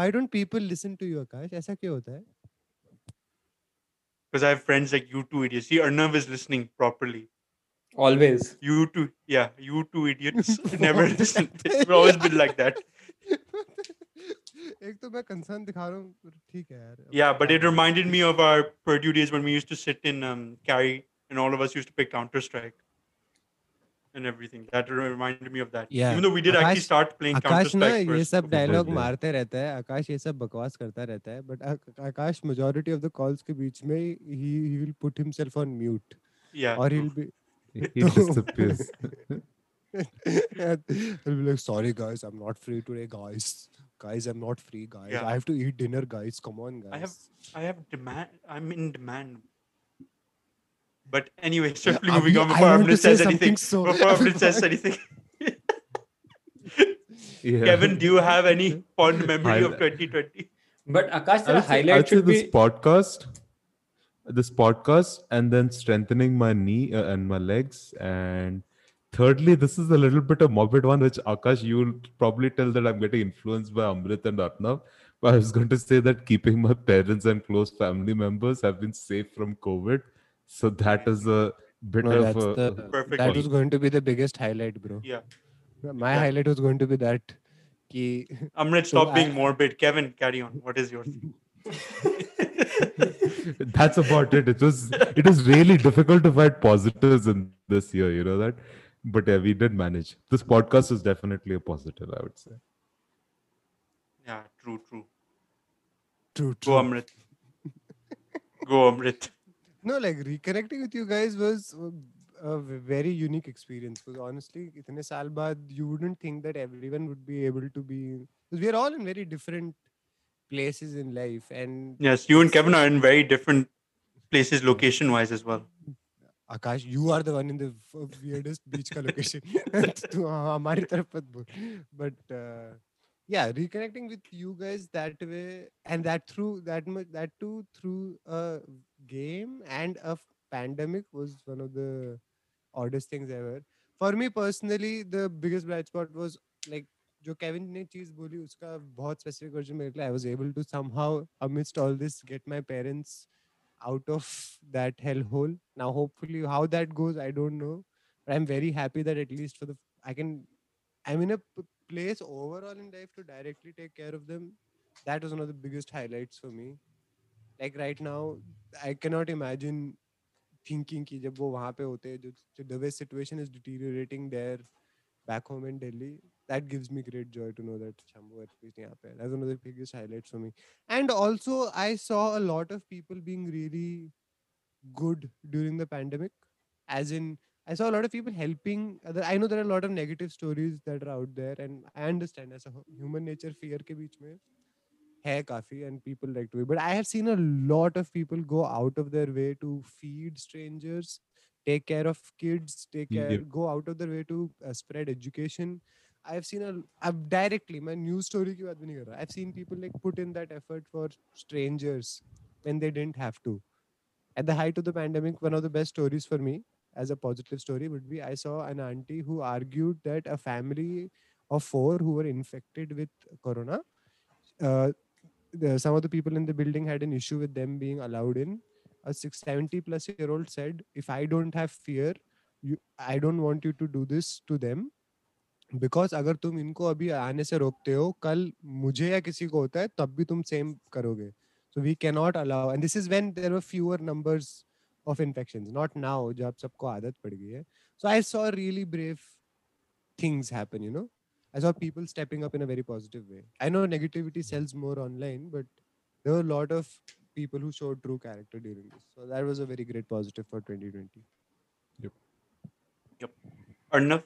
why don't people listen to you, Akash? ऐसा क्यों होता है? because I have friends like you two idiots. See, Arnav is listening properly. Always. You two, yeah, you two idiots never listen. It's always been like that. एक तो मैं concern दिखा रहा हूँ ठीक है यार Yeah, but it reminded me of our Purdue days when we used to sit in um, carry and all of us used to play Counter Strike and everything. That reminded me of that. Yeah. Even though we did actually Akash- start playing Counter आकाश ना Strike ये first. सब dialogue yeah. मारते रहता है आकाश ये सब बकवास करता रहता है but Akash majority of the calls के बीच में ही he will put himself on mute Yeah. और he will be he disappears. he'll be like sorry guys i'm not free today guys guys i'm not free guys Yeah. i have to eat dinner guys come on guys I have I have demand. I'm in demand. But anyway, swiftly Abhi, moving on I before want to Amrit says anything. so- Before Amrit says anything. Yeah. Kevin, do you have any fond memory of 2020? But Akash, I the would say, highlight I'd say should this be podcast, this podcast, and then strengthening my knee uh, and my legs. And thirdly, this is a little bit of morbid one, which Akash, you'll probably tell that I'm getting influenced by Amrit and Arnav. But i was going to say that keeping my parents and close family members have been safe from COVID. So that is a bit No, of that's a, the- Perfect. That point. was going to be the biggest highlight, bro. Yeah. My Yeah. highlight was going to be that. Ki, Amrit, So stop being I- morbid. Kevin, carry on. What is yours? that's about it. It was it was really difficult to find positives in this year, you know that. But yeah, we did manage. This podcast is definitely a positive, I would say. yeah, true, true. true, true. Go, true. Amrit. Go, Amrit. No, like reconnecting with you guys was a very unique experience. Because honestly, itne saal baad, you wouldn't think that everyone would be able to be. Because we are all in very different places in life, and Yes, you and Kevin are in very different places location wise as well. Akash, you are the one in the f- weirdest beach ka location. तो हाँ, हमारी तरफ मत बोल. But uh, yeah, reconnecting with you guys that way, and that through that much, that too through a game and a f- pandemic was one of the oddest things ever. For me personally, the biggest bright spot was like जो Kevin ने चीज़ बोली, उसका बहुत specific version मेरे को I was able to somehow amidst all this get my parents out of that hell hole now hopefully how that goes I don't know but I am very happy that at least for the I can I mean a place overall in life to directly take care of them that was one of the biggest highlights for me like right now I can not imagine thinking की जब वो वहाँ पे होते हैं, जो the way situation is deteriorating there back home in Delhi that gives me great joy to know that Shambhu at least That's one of the biggest highlights for me. And also, I saw a lot of people being really good during the pandemic. As in, I saw a lot of people helping. Other, I know there are a lot of negative stories that are out there, and I understand as a human nature, fear ke beech mein hai kafi, and people like to be. But I have seen a lot of people go out of their way to feed strangers, take care of kids, take care, go out of their way to uh, spread education. I've seen a I've directly my news story की बात भी नहीं कर रहा. I've seen people like put in that effort for strangers when they didn't have to. At the height of the pandemic, one of the best stories for me as a positive story would be I saw an auntie who argued that a family of four who were infected with corona, uh, the, some of the people in the building had an issue with them being allowed in. A 670 plus year old said, If I don't have fear, you, I don't want you to do this to them Because अगर तुम इनको अभी आने से रोकते हो कल मुझे या किसी को होता है तब भी तुम सेम करोगे so we can not allow and this is when there were fewer numbers of infections not now जब सबको आदत पड़ गई है so I saw really brave things happen you know I saw people stepping up in a very positive way. I know negativity sells more online, but there were a lot of people who showed true character during this. So that was a very great positive for 2020. yep yep Arnav,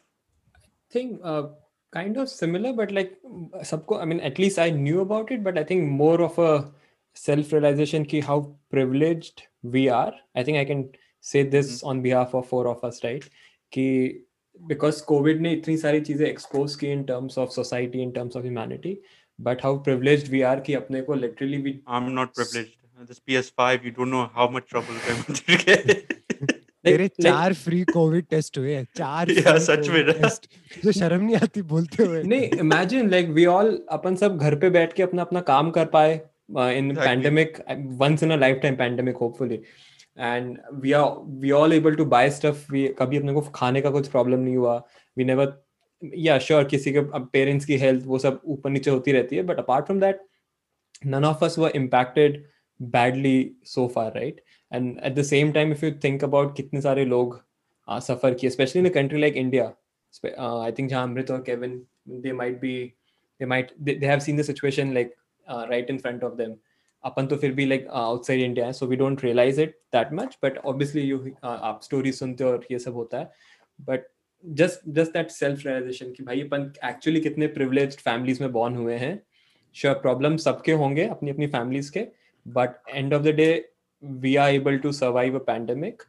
think uh, kind of similar, but like subco. I mean, at least I knew about it, but I think more of a self-realization ki how privileged we are. I think I can say this mm-hmm. on behalf of four of us, right? Ki because COVID ne itni sari cheeze expose ki in terms of society, in terms of humanity, but how privileged we are ki apne ko literally we. I'm not privileged. This PS5, you don't know how much trouble I'm going to get. तेरे चार free Covid test हुए चार Yeah, सच में test. जो शर्म नहीं आती बोलते हुए? नहीं इमेजिन लाइक वी ऑल अपन सब घर पे बैठ के अपना अपना काम कर पाए in pandemic once in a life time pandemic hopefully and we are we all able to buy stuff we कभी अपने को खाने का कुछ प्रॉब्लम नहीं हुआ। वी नेवर या श्योर किसी के पेरेंट्स की हेल्थ वो सब ऊपर नीचे होती रहती है but apart from that none of us were impacted badly so far right? And at the same time if you think about कितने सारे लोग सफ़र किए specially in a country like India I think जहाँ अमृत और Kevin they might be they might they have seen the situation like right in front of them अपन तो फिर भी like outside India है so we don't realise it that much but obviously you आप story सुनते हो और ये सब होता है. But just just that self realisation कि भाई अपन एक्चुअली कितने प्रिवलेज फैमिलीज़ में बॉर्न हुए हैं. श्योर प्रॉब्लम सबके होंगे अपनी अपनी फैमिलीज़ के but end of the day we are able to survive a pandemic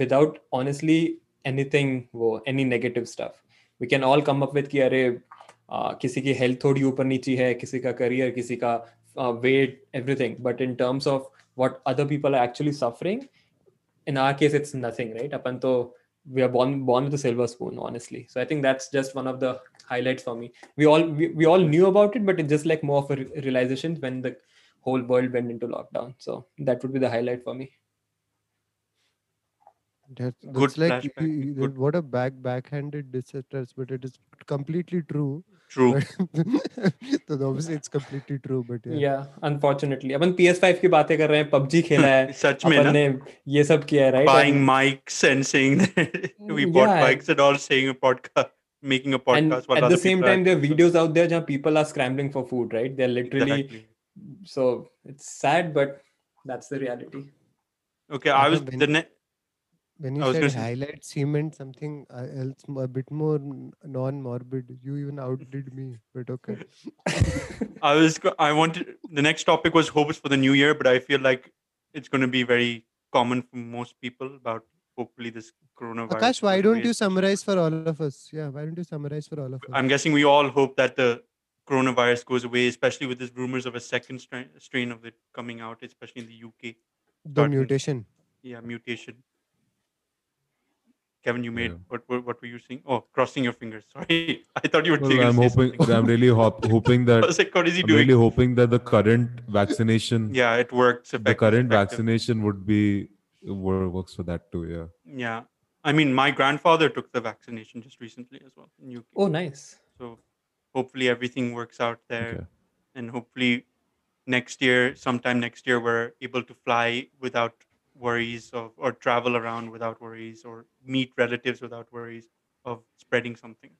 without honestly anything वो any negative stuff we can all come up with कि अरे uh, किसी की हेल्थ थोड़ी ऊपर नीची है किसी का करियर किसी का weight everything but in terms of what other people are actually suffering in our case it's nothing right apan to we are born born with a silver spoon honestly so i think that's just one of the highlights for me. We all we, we all knew about it, but it's just like more of a re- realization when the whole world went into lockdown. So that would be the highlight for me. That's, Good that's like flashback, you- you- good. what a back backhanded disastrous, but it is completely true. True. But- so obviously it's completely true, but yeah. Yeah, unfortunately. अपन PS5 की बातें कर रहे हैं, PUBG खेला है, Such में अपन ना ने ये सब किया है, right? buying And- mics and saying that we bought Yeah. mics and all saying a podcast, making a and podcast. while at other the same people are- time, there are videos out there where people are scrambling for food, right? They're literally Exactly. so it's sad, but that's the reality. Okay, I was when- the ne- When you I was said gonna say- highlight cement something uh, else, a bit more non-morbid, you even outdid me. But okay. I was I wanted the next topic was hopes for the new year, but I feel like it's going to be very common for most people about hopefully this coronavirus. Akash, why don't you summarize for all of us? Yeah, why don't you summarize for all of us? I'm guessing we all hope that the coronavirus goes away, especially with this rumors of a second strain, strain of it coming out, especially in the UK. the starting- mutation. Yeah, mutation. Kevin, you made Yeah. what, what? What were you saying? Oh, crossing your fingers. Sorry, I thought you were. Well, I'm hoping. something. I'm really hop, hoping I that. was like, what is he I'm doing? really hoping that the current vaccination, yeah, it works. the current vaccination would be wo- works for that too. Yeah. Yeah, I mean, my grandfather took the vaccination just recently as well in UK. Oh, nice. So hopefully everything works out there, Okay. and hopefully next year, sometime next year, we're able to fly without worries of or travel around without worries or meet relatives without worries of spreading something.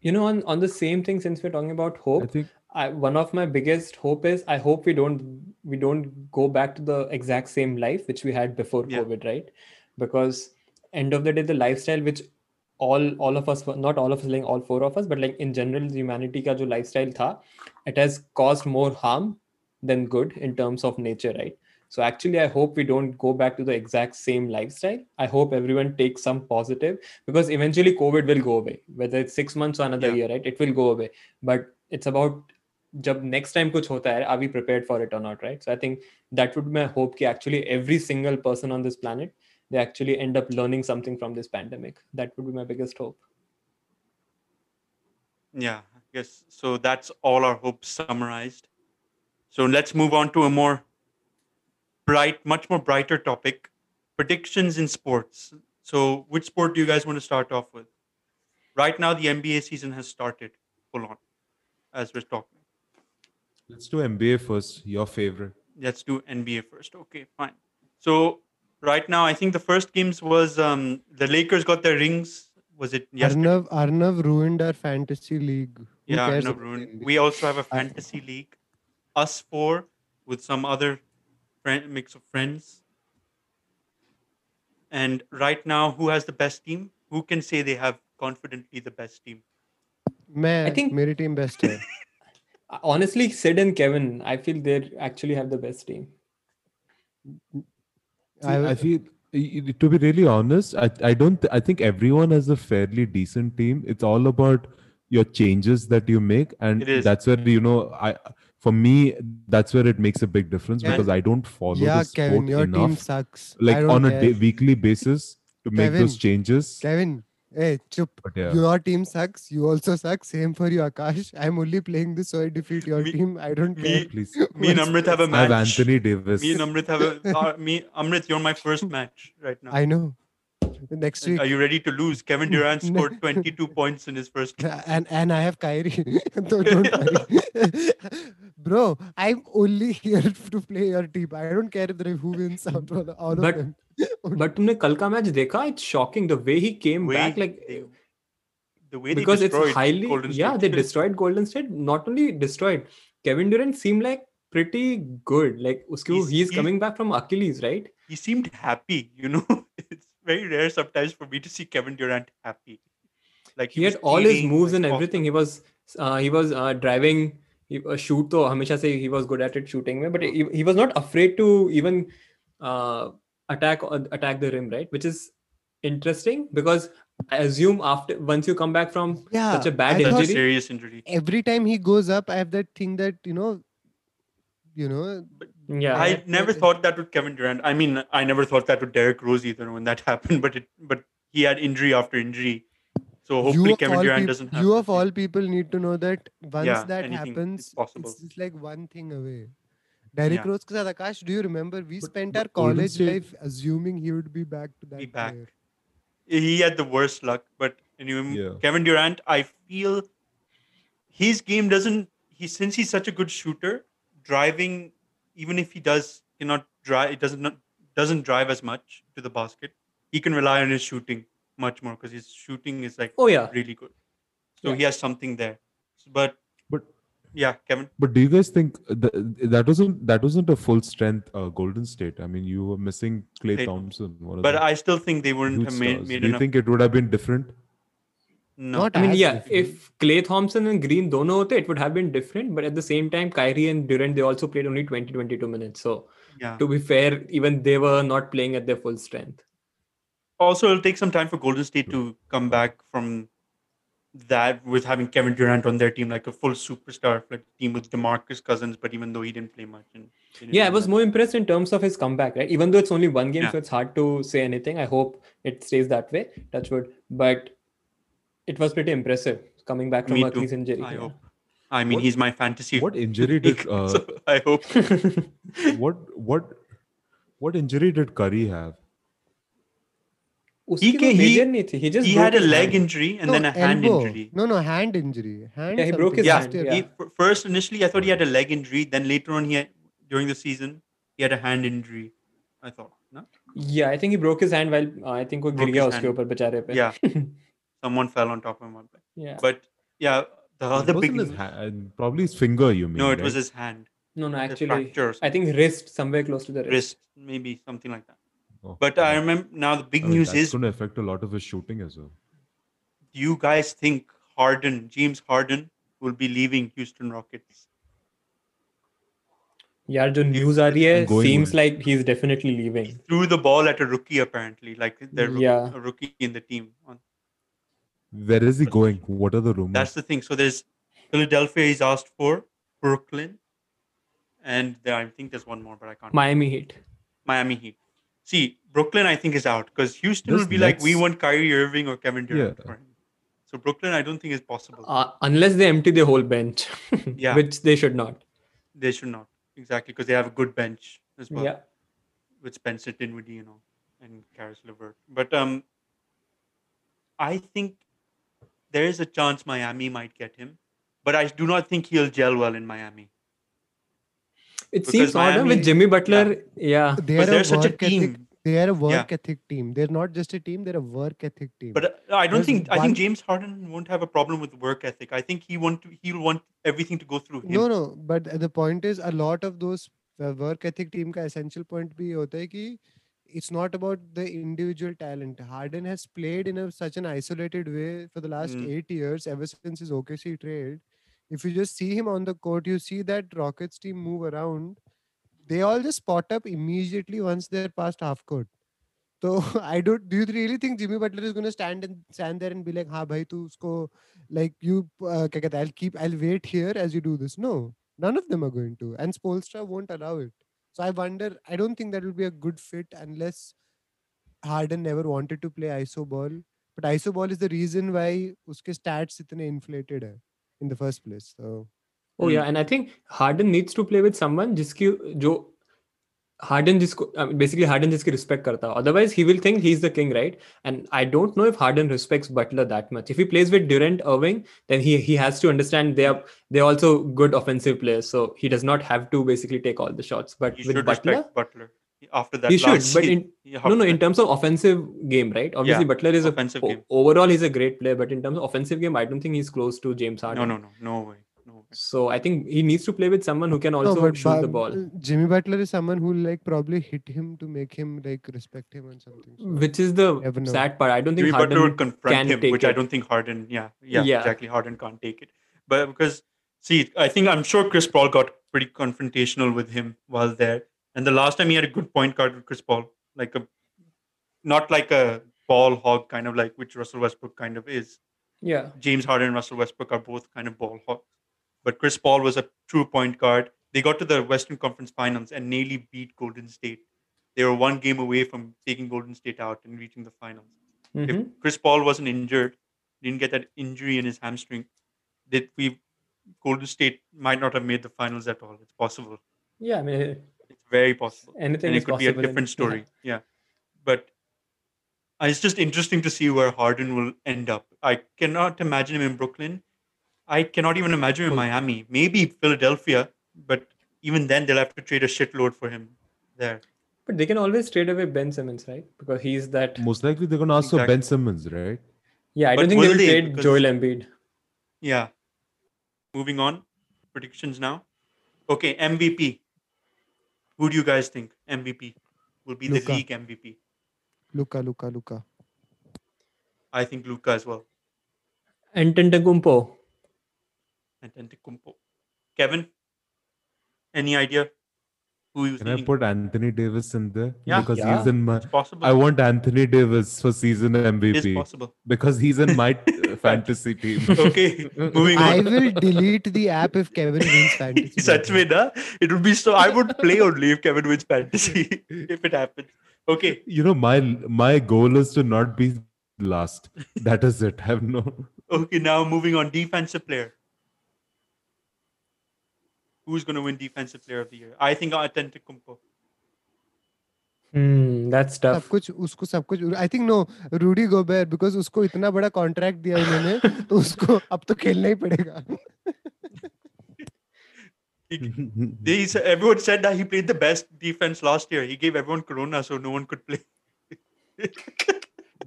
You know, on, on the same thing, since we're talking about hope I hope, think I, one of my biggest hope is I hope we don't we don't go back to the exact same life which we had before Yeah. COVID, right? Because end of the day, the lifestyle which all all of us, not all of us, like all four of us, but like in general, humanity का जो lifestyle था, it has caused more harm than good in terms of nature, right? So actually, I hope we don't go back to the exact same lifestyle. I hope everyone takes some positive because eventually COVID will go away, whether it's six months or another Yeah. year, right? It will go away. But it's about जब next time कुछ होता है, are we prepared for it or not, right? So I think that would be my hope कि actually every single person on this planet they actually end up learning something from this pandemic. That would be my biggest hope. Yeah, I guess so. That's all our hopes summarized. So let's move on to a more bright, much more brighter topic predictions in sports. So, which sport do you guys want to start off with? Right now, the NBA season has started full on as we're talking. let's do NBA first. Your favorite. Let's do NBA first. Okay, fine. So, right now. I think the first games was um, the Lakers got their rings. Was it yesterday? Arnav, Arnav ruined our fantasy league. Who yeah, Arnav ruined. We also have a fantasy league, us four with some other friend, mix of friends. And right now, who has the best team? Who can say they have confidently the best team? Man, I think my team best Honestly, Sid and Kevin, I feel they actually have the best team. See, I I, feel y- y- to be really honest, I, I don't th- I think everyone has a fairly decent team. It's all about your changes that you make, and that's where you know I for me that's where it makes a big difference Yeah. because I don't follow yeah, the sport Kevin, your team enough, sucks. Like don't on a care. day, weekly basis to make those changes. Kevin, hey, chup. But yeah, Your team sucks. You also suck. Same for you, Akash. I'm only playing this so I defeat your Me- team. I don't me- care. please. Me and Amrit have a I have match. Anthony Davis. Me and Amrit have a. Uh, me, Amrit, you're my first match right now. I know. Next week, Are you ready to lose? Kevin Durant scored 22 points in his first. and and I have Kyrie. so don't worry. Bro, I'm only here to play your team. I don't care if there who wins out all, all of But- them. But तुमने कल का match देखा? It's shocking the way he came Way back. Like they- the way because they it's destroyed highly Golden yeah State. they destroyed golden state not only destroyed kevin durant seemed like pretty good like uski He's- he's, he- coming back from achilles right he seemed happy. You know, it's very rare sometimes for me to see Kevin Durant happy. Like he had was all his eating, moves like, and awesome. everything he was uh, he was uh, driving he, uh, shoot तो हमेशा से he was good at it shooting में but he, he was not afraid to even uh, attack uh, attack the rim right which is interesting because I assume after once you come back from Yeah, such a bad I Such a thought- injury serious injury. Every time he goes up, I have that thing that you know, you know. yeah I that- never that- thought that with Kevin Durant. I mean, I never thought that with Derrick Rose either when that happened. But it, but he had injury after injury, So you hopefully of Kevin all Durant peop- doesn't have you of all people need to know that once Yeah, that anything is happens, possible. it's just like one thing away. Derrick Yeah. Rose ke sath, Akash, do you remember we But- spent but our college State- life assuming he would be back to that Be back. player. he had the worst luck. But anyway, Yeah. Kevin Durant, I feel his game doesn't. He since he's such a good shooter, driving even if he does cannot drive, it doesn't not, doesn't drive as much to the basket. He can rely on his shooting much more because his shooting is like Oh yeah. really good. So Yeah. he has something there. But But yeah, Kevin. but do you guys think that that wasn't that wasn't a full strength uh, Golden State? I mean, you were missing Clay Klay Thompson. One But I still think they wouldn't have made, stars. made Do you enough. think it would have been different? no. Not I mean, yeah, different. if Klay Thompson and Green dono hote, it would have been different. But at the same time, Kyrie and Durant, they also played only 20, 22 minutes. So yeah. to be fair, even they were not playing at their full strength. also it'll take some time for Golden State to come back from that with having Kevin Durant on their team, like a full superstar, like team with Demarcus Cousins, but even though he didn't play much. And didn't Yeah, I was much. more impressed in terms of his comeback, right? Even though it's only one game, Yeah. so it's hard to say anything. I hope it stays that way. Touchwood. But it was pretty impressive coming back from Me Achilles too. injury. I yeah. hope. I mean, What- he's my fantasy. What injury did uh, so I hope. what what what injury did Curry have? उसकी He कोई ca- he- major नहीं थी. He just he broke had a his leg hand. injury and no, then a hand elbow. injury. No, no, hand injury. Hand Yeah, he broke something. his Yeah, hand, Just a- yeah. He, f- first, initially, I thought he had a leg injury. Then later on, he had, during the season, he had a hand injury. I thought, no? Yeah, I think he broke his hand while uh, I think वो गिर Broke गया his उसके hand. ऊपर बेचारे पे. Yeah. Someone fell on top of him. one time. Yeah. But yeah, the It other big wasn't his hand, probably his finger. You mean? no, it right? was his hand. No, no, The actually, fracture or I think wrist somewhere close to the wrist. wrist, maybe something like that. Oh, but. I remember now the big I mean, news is going to affect a lot of his shooting as well. Do you guys think Harden, James Harden, will be leaving Houston Rockets? Yeah, the news are seems like he's definitely leaving. He threw the ball at a rookie apparently, like there's yeah. a rookie in the team. Where is he going? What are the rumors? That's the thing. So there's Philadelphia he's asked for, Brooklyn, and there, I think there's one more, but I can't. Miami Heat. Miami Heat. See, Brooklyn, I think is out because Houston This will be like, we want Kyrie Irving or Kevin Durant Yeah. So Brooklyn, I don't think is possible. Uh, unless they empty the whole bench, Yeah. which they should not. they should not exactly because they have a good bench as well. Yeah. with Spencer Dinwiddie, you know, and Caris LeVert. But um, I think there is a chance Miami might get him, but I do not think he'll gel well in Miami. It Because seems odd huh, Miami- with Jimmy Butler. Yeah. They Because are they're a such a work ethic. team. They are a work ethic team. They're not just a team. They're a work ethic team. But uh, I don't There's think I one- think James Harden won't have a problem with work ethic. I think he want to he'll want everything to go through him. no, no. But the point is, a lot of those uh, work ethic team का essential point भी होता है कि it's not about the individual talent. Harden has played in a, such an isolated way for the last Mm. eight years, ever since his OKC trade. if you just see him on the court, you see that Rockets team move around. They all just spot up immediately once they're past half court. So I don't. Do you really think Jimmy Butler is going to stand and stand there and be like, "Ha, bhai, tu usko like you uh, kya I'll keep, I'll wait here as you do this." No, none of them are going to, and Spoelstra won't allow it. So I wonder. I don't think that will be a good fit unless Harden never wanted to play iso ball. But iso ball is the reason why uske stats itne inflated hai in the first place. So Oh yeah, and I think Harden needs to play with someone जिसकी जो Harden जिसको uh, basically Harden जिसकी respect करता हो. Otherwise, he will think he's the king, right? And I don't know if Harden respects Butler that much. If he plays with Durant, Irving, then he he has to understand they are they're also good offensive players, so he does not have to basically take all the shots. But He with should Butler, respect Butler after that. he should. But in no, no, in terms of offensive game, right? Obviously, Yeah, Butler is offensive o- game. overall he's a great player, but in terms of offensive game, I don't think he's close to James Harden. no, no, no, no way, no way. So I think he needs to play with someone who can also but shoot the ball. Jimmy Butler is someone who like probably hit him to make him like respect him and something. So which is the Never sad part. I don't think Jimmy Harden Butler would confront can him, take which I don't think Harden. Yeah, yeah, Yeah. exactly. Harden can't take it, but because see, I think I'm sure Chris Paul got pretty confrontational with him while there, and the last time he had a good point guard with Chris Paul, like a not like a ball hog kind of like which Russell Westbrook kind of is. Yeah. James Harden and Russell Westbrook are both kind of ball hogs, but Chris Paul was a true point guard. They got to the Western Conference Finals and nearly beat Golden State. They were one game away from taking Golden State out and reaching the finals. If Mhm. Chris Paul wasn't injured, didn't get that injury in his hamstring, that we Golden State might not have made the finals at all. It's possible. Yeah, I mean, very possible. anything and is it could be a possible in- different yeah. story. Yeah. But uh, it's just interesting to see where Harden will end up. I cannot imagine him in Brooklyn. I cannot even imagine him in Well- Miami. Maybe Philadelphia, but even then they'll have to trade a shitload for him there. But they can always trade away Ben Simmons, right? Because he's that. Most likely they're gonna ask for Ben Simmons, right? Yeah, I But don't think they will will they? trade Because- Joel Embiid. Yeah. Moving on. Predictions now. Okay, MVP. Who do you guys think MVP will be Luka. the league MVP? Luka, Luka, Luka. I think Luka as well. Antetokounmpo. And Antetokounmpo. Kevin, any idea who you Can I put Anthony Davis in there? Yeah. Because Yeah. he's in my it's possible? I want Anthony Davis for season It is MVP possible. because he's in my uh, fantasy team. Okay, moving on. I will delete the app if Kevin wins fantasy. Such way, na? It would be so. I would play only if Kevin wins fantasy if it happens. Okay, You know, my my goal is to not be last. That is it. I have no. okay. Now moving on. Defensive player Who's going to win Defensive Player of the Year? I think Antetokounmpo. Hmm, that's सब tough. कुछ उसको सब कुछ I think no Rudy Gobert because उसको इतना बड़ा contract दिया उन्होंने तो उसको अब तो खेलना ही पड़ेगा They s- everyone said that he played the best defense last year. He gave everyone corona, so no one could play.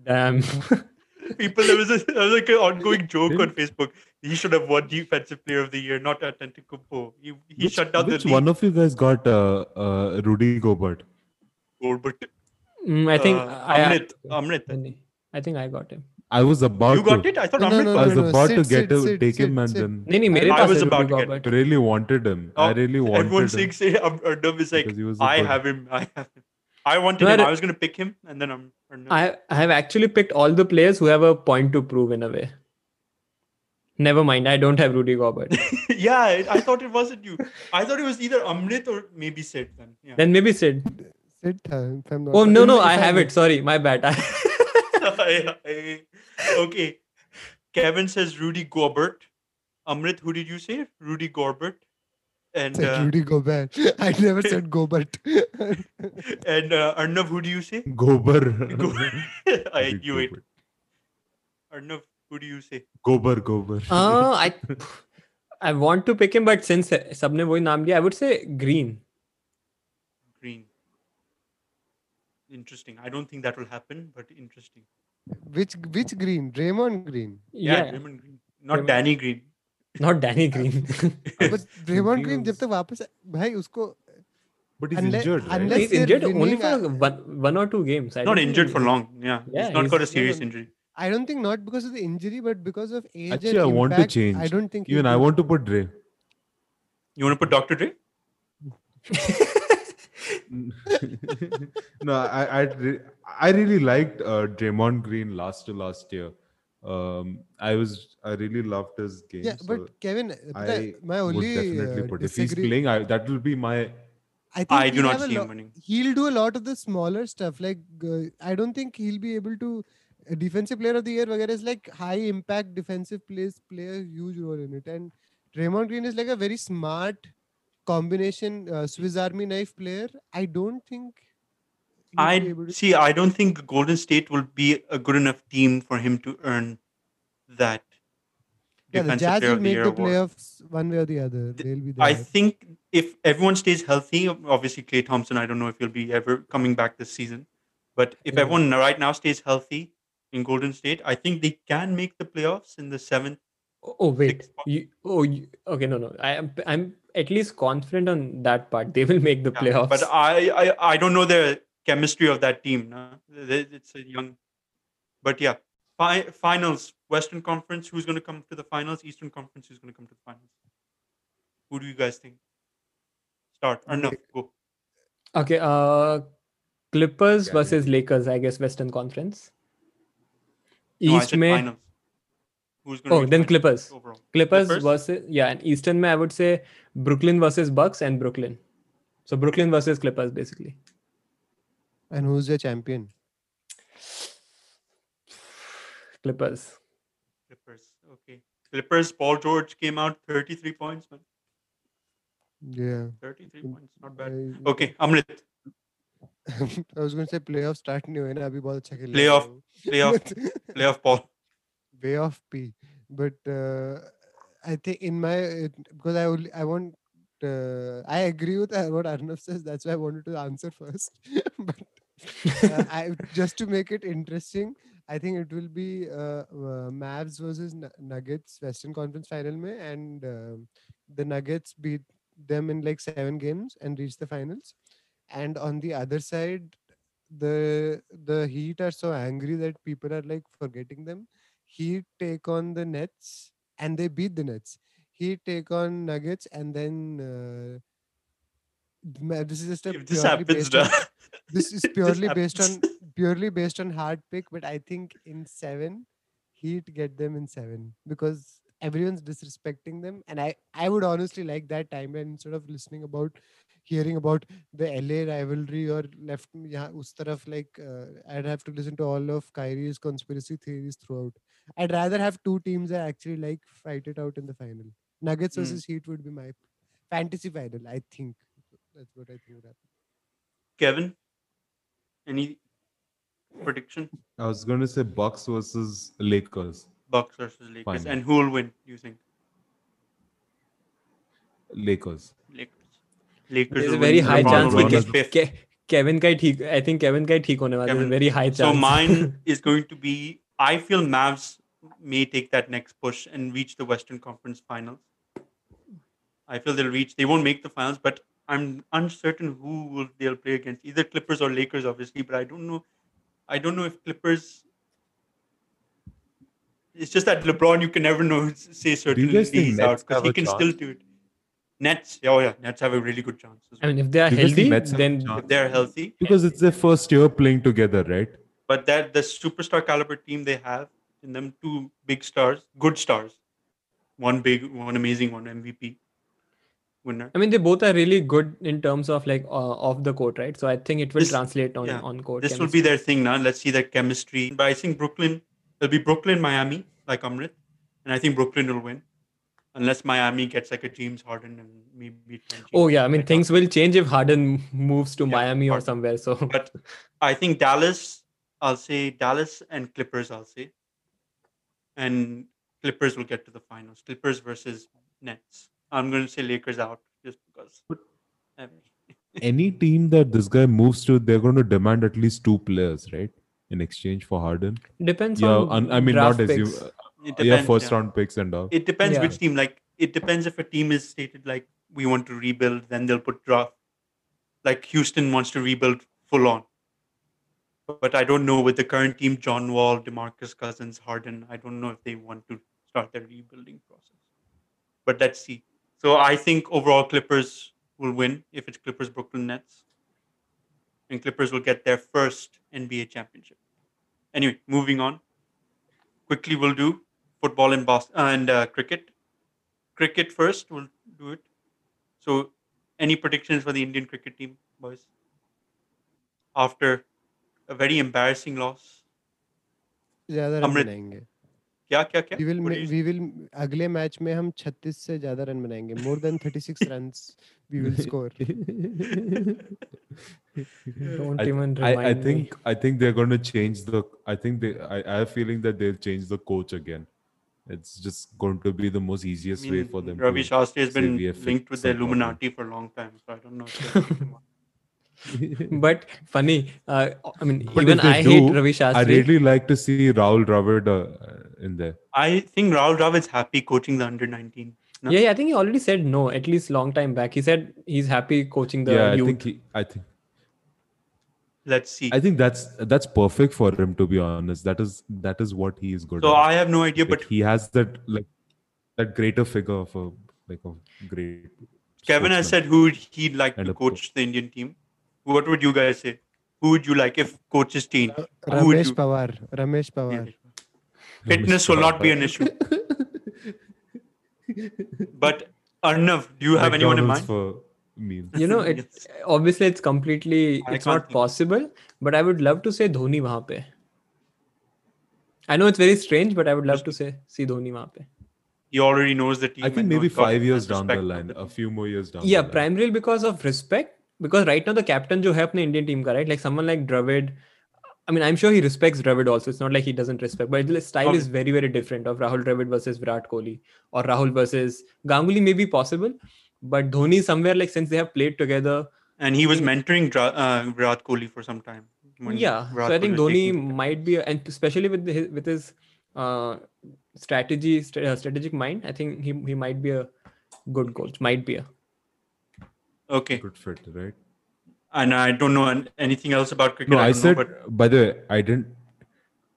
Damn. People, there was, a, there was like an ongoing joke on Facebook. He should have won Defensive Player of the Year, not Antetokounmpo. He, he which, shut down which the league. one of you guys got uh, uh, Rudy Gobert? Gobert. Mm, I think uh, I, Amrit. Amrit. I think I got him. I was about You got to. it? I thought no, Amrit no, no, I was no, about sit, to get sit, him, sit, take him and then. No, no, I was about to get him. really wanted him. Oh, I really wanted him. Everyone saying, say, Ardum is like, I have him. I have him. I wanted No, him. I- I was going to pick him, and then I'm. Arnav. I I have actually picked all the players who have a point to prove in a way. Never mind, I don't have Rudy Gobert. yeah, I, I thought it wasn't you. I thought it was either Amrit or maybe Sid. Then yeah. then maybe Sid. Sid था if I'm not Oh wrong. no no, I have it. Sorry, my bad. okay. Kevin says Rudy Gobert. Amrit, who did you say? Rudy Gobert. And said uh, Rudy Gobert. I never said Gobert. and uh, Arnav, who do you say? Gober. Go- I Rudy you wait. Gobert. Arnav, who do you say? Gober, Gober. uh, I I want to pick him, but since सबने वही नाम लिया, I would say Green. Green. Interesting. I don't think that will happen, but interesting. which which Green? Draymond Green. Yeah, Yeah, Draymond Green. Not Draymond- Danny Green. not Danny Green. But Draymond Green जब was- तक वापस भाई उसको But he's Unless- injured, right? unless- he's they're injured only winning, for uh, one, one or two games. I Not don't think injured for he- long. Yeah. Yeah, he's not got a he's- serious no, no. injury. I don't think not because of the injury, but because of age. Actually, and I want to impact, change. I don't think. Even he'll I do- want to put Dre. You want to put Dr. Dre? no, I I, re- I really liked uh, Draymond Green last to last year. um, I was I really loved his game. Yeah, so but Kevin, I my only would definitely uh, put disagree. if he's playing, I, that will be my. I, I do not see lo- him winning. He'll do a lot of the smaller stuff. Like uh, I don't think he'll be able to. A defensive player of the year, वगैरह is like high impact defensive plays play a huge role in it. And Draymond Green is like a very smart combination uh, Swiss Army knife player. I don't think he'll be I to- see. I don't think Golden State will be a good enough team for him to earn that Yeah, the defensive Jazz player will of the make year the award. playoffs one way or the other. The- They'll be there. I think if everyone stays healthy, obviously Klay Thompson, I don't know if he'll be ever coming back this season. But if Yeah. everyone right now stays healthy in Golden State, I think they can make the playoffs in the seventh. Oh, oh wait, you, oh you, okay, no, no. I am I'm at least confident on that part. They will make the Yeah, playoffs. But I, I I don't know the chemistry of that team. No? It's a young. But yeah, fi- finals. Western Conference. Who's going to come to the finals? Eastern Conference. Who's going to come to the finals? Who do you guys think? Start. Arnav, go. okay, uh, Clippers Yeah, versus Lakers. I guess Western Conference. No, I East said May. finals. Who's going to Oh, then Clippers. Clippers, Clippers? versus yeah, and Eastern May I would say Brooklyn versus Bucks and Brooklyn. So Brooklyn versus Clippers basically. and who's your champion? Clippers. Okay. Clippers, Paul George came out 33 points, man. Yeah. 33 Mm, points, not bad. I, Okay, Amrit, I was going to say playoff start नहीं हुए ना अभी बहुत अच्छा खेल रहे Playoff, हैं वो। playoff, playoff Paul. way off P. But uh, I think in my it, because I only I want uh, I agree with uh, what Arnav says. That's why I wanted to answer first. but uh, I just to make it interesting, I think it will be uh, uh, Mavs versus Nu- Nuggets Western Conference Final में and um the Nuggets beat them in like seven games and reach the finals. And on the other side, the the Heat are so angry that people are like forgetting them. Heat take on the Nets and they beat the Nets. Heat take on Nuggets and then uh, this is just a If this happens, da- this is purely based on purely based on hard pick, but I think in seven, Heat get them in seven because everyone's disrespecting them, and I I would honestly like that timeline instead of listening about hearing about the LA rivalry or left yeah us taraf like uh, I'd have to listen to all of Kyrie's conspiracy theories throughout. I'd rather have two teams that actually like fight it out in the final. Nuggets Hmm. versus Heat would be my fantasy final. I think that's what I think would happen. Kevin, any prediction? I was going to say Bucks versus Lakers. Bucks versus Lakers. Final. And who will win, do you think? Lakers. Lakers. Lakers There's a very high chance that Ke- Kevin ka theek, I think Kevin ka theek hone wala. very high chance. So mine is going to be I feel Mavs may take that next push and reach the Western Conference Finals. I feel they'll reach. They won't make the finals, but I'm uncertain who will they'll play against. Either Clippers or Lakers, obviously. But I don't know. I don't know if Clippers. It's just that LeBron, you can never know. Say certain guys think he's out because he a can still do it. Nets, oh yeah, Nets have a really good chance. as I mean if they are Do you guys think healthy Nets then if they're healthy, Because it's their first year playing together, right? but that the superstar caliber team they have in them two big stars good stars one big one amazing one mvp winner I mean they both are really good in terms of like uh, off the court right? So I think it will This- translate on yeah, on court this will be their thing now let's see their chemistry. But i think brooklyn it'll be brooklyn miami like amrit. And i think brooklyn will win. Unless miami gets like a james harden and maybe 10 Oh yeah, I mean things will change if Harden moves to Yeah, Miami or Harden. somewhere. So. But i think dallas i'll say dallas and clippers i'll say. And clippers will get to the finals. Clippers versus nets i'm going to say lakers out just because But- I mean, Any team that this guy moves to, they're going to demand at least two players, right? In exchange for Harden. depends Yeah, on un- I mean, draft not assume. picks. uh, it yeah, first yeah. round picks and all. It depends Yeah. which team. Like it depends if a team is stated like we want to rebuild, then they'll put draft. Like Houston wants to rebuild full on. But I don't know with the current team, John Wall, Demarcus Cousins, Harden. I don't know if they want to start their rebuilding process. But let's see. So I think overall Clippers will win if it's Clippers Brooklyn Nets. And Clippers will get their first NBA championship. Anyway, moving on. Quickly, we'll do football and bas- and uh, cricket. Cricket first, we'll do it. So, any predictions for the Indian cricket team, boys? After a very embarrassing loss. ज्यादा run अमृत, बनाएंगे क्या क्या क्या do you- we will अगले match में हम 36 से ज़्यादा रन बनाएँगे more than 36 runs we will score Don't I, even I, I remind me. think I think they're going to change the. I think they. I, I have a feeling that they'll change the coach again. It's just going to be the most easiest I easiest way for them. Ravi Shastri has been linked with the. Illuminati for a long time, so I don't know. But funny. Uh, I mean, But even I hate Ravi Shastri. I really like to see Rahul Dravid uh, in there. I think Rahul Dravid's happy coaching the under 19. No? Yeah, yeah, I think he already said no at least long time back. He said he's happy coaching the yeah, I youth. think he. I think. Let's see. I think that's that's perfect for him. To be honest, that is that is what he is good so at. I have no idea, Like, but he has that like that greater figure of a like a great. Kevin has said who would he'd like to a pro- coach the Indian team. What would you guys say? Who would you like if coaches team Who would Ramesh you- Pawar Ramesh Yeah Pawar Fitness will not be an issue. But Arnav, do you have anyone in McDonald's mind? for meals. you know, it Yes. obviously it's completely I it's can't not think. possible. But I would love to say Dhoni वहाँ पे. I know it's very strange, but I would love to say see Dhoni वहाँ पे. He already knows the team. I think and maybe knows God five years has down the respect for line, the a team. few more years down. Yeah, the line. primarily because of respect. Because right now the captain जो है अपने Indian team का right, like someone like Dravid. I mean, I'm sure he respects Dravid also. It's not like he doesn't respect, but the style is very, very different of Rahul Dravid versus Virat Kohli or Rahul versus Ganguly may be possible, but Dhoni somewhere like since they have played together, And he was Yeah. mentoring Dra- uh, Virat Kohli for some time. yeah. Virat so I think Dhoni might be, and especially with his with his uh, strategy, st- uh, strategic mind, I think he he might be a good coach. Might be a. Okay. good fit, right? And I don't know anything else about cricket. No, I, don't said. know, but By the way, I didn't.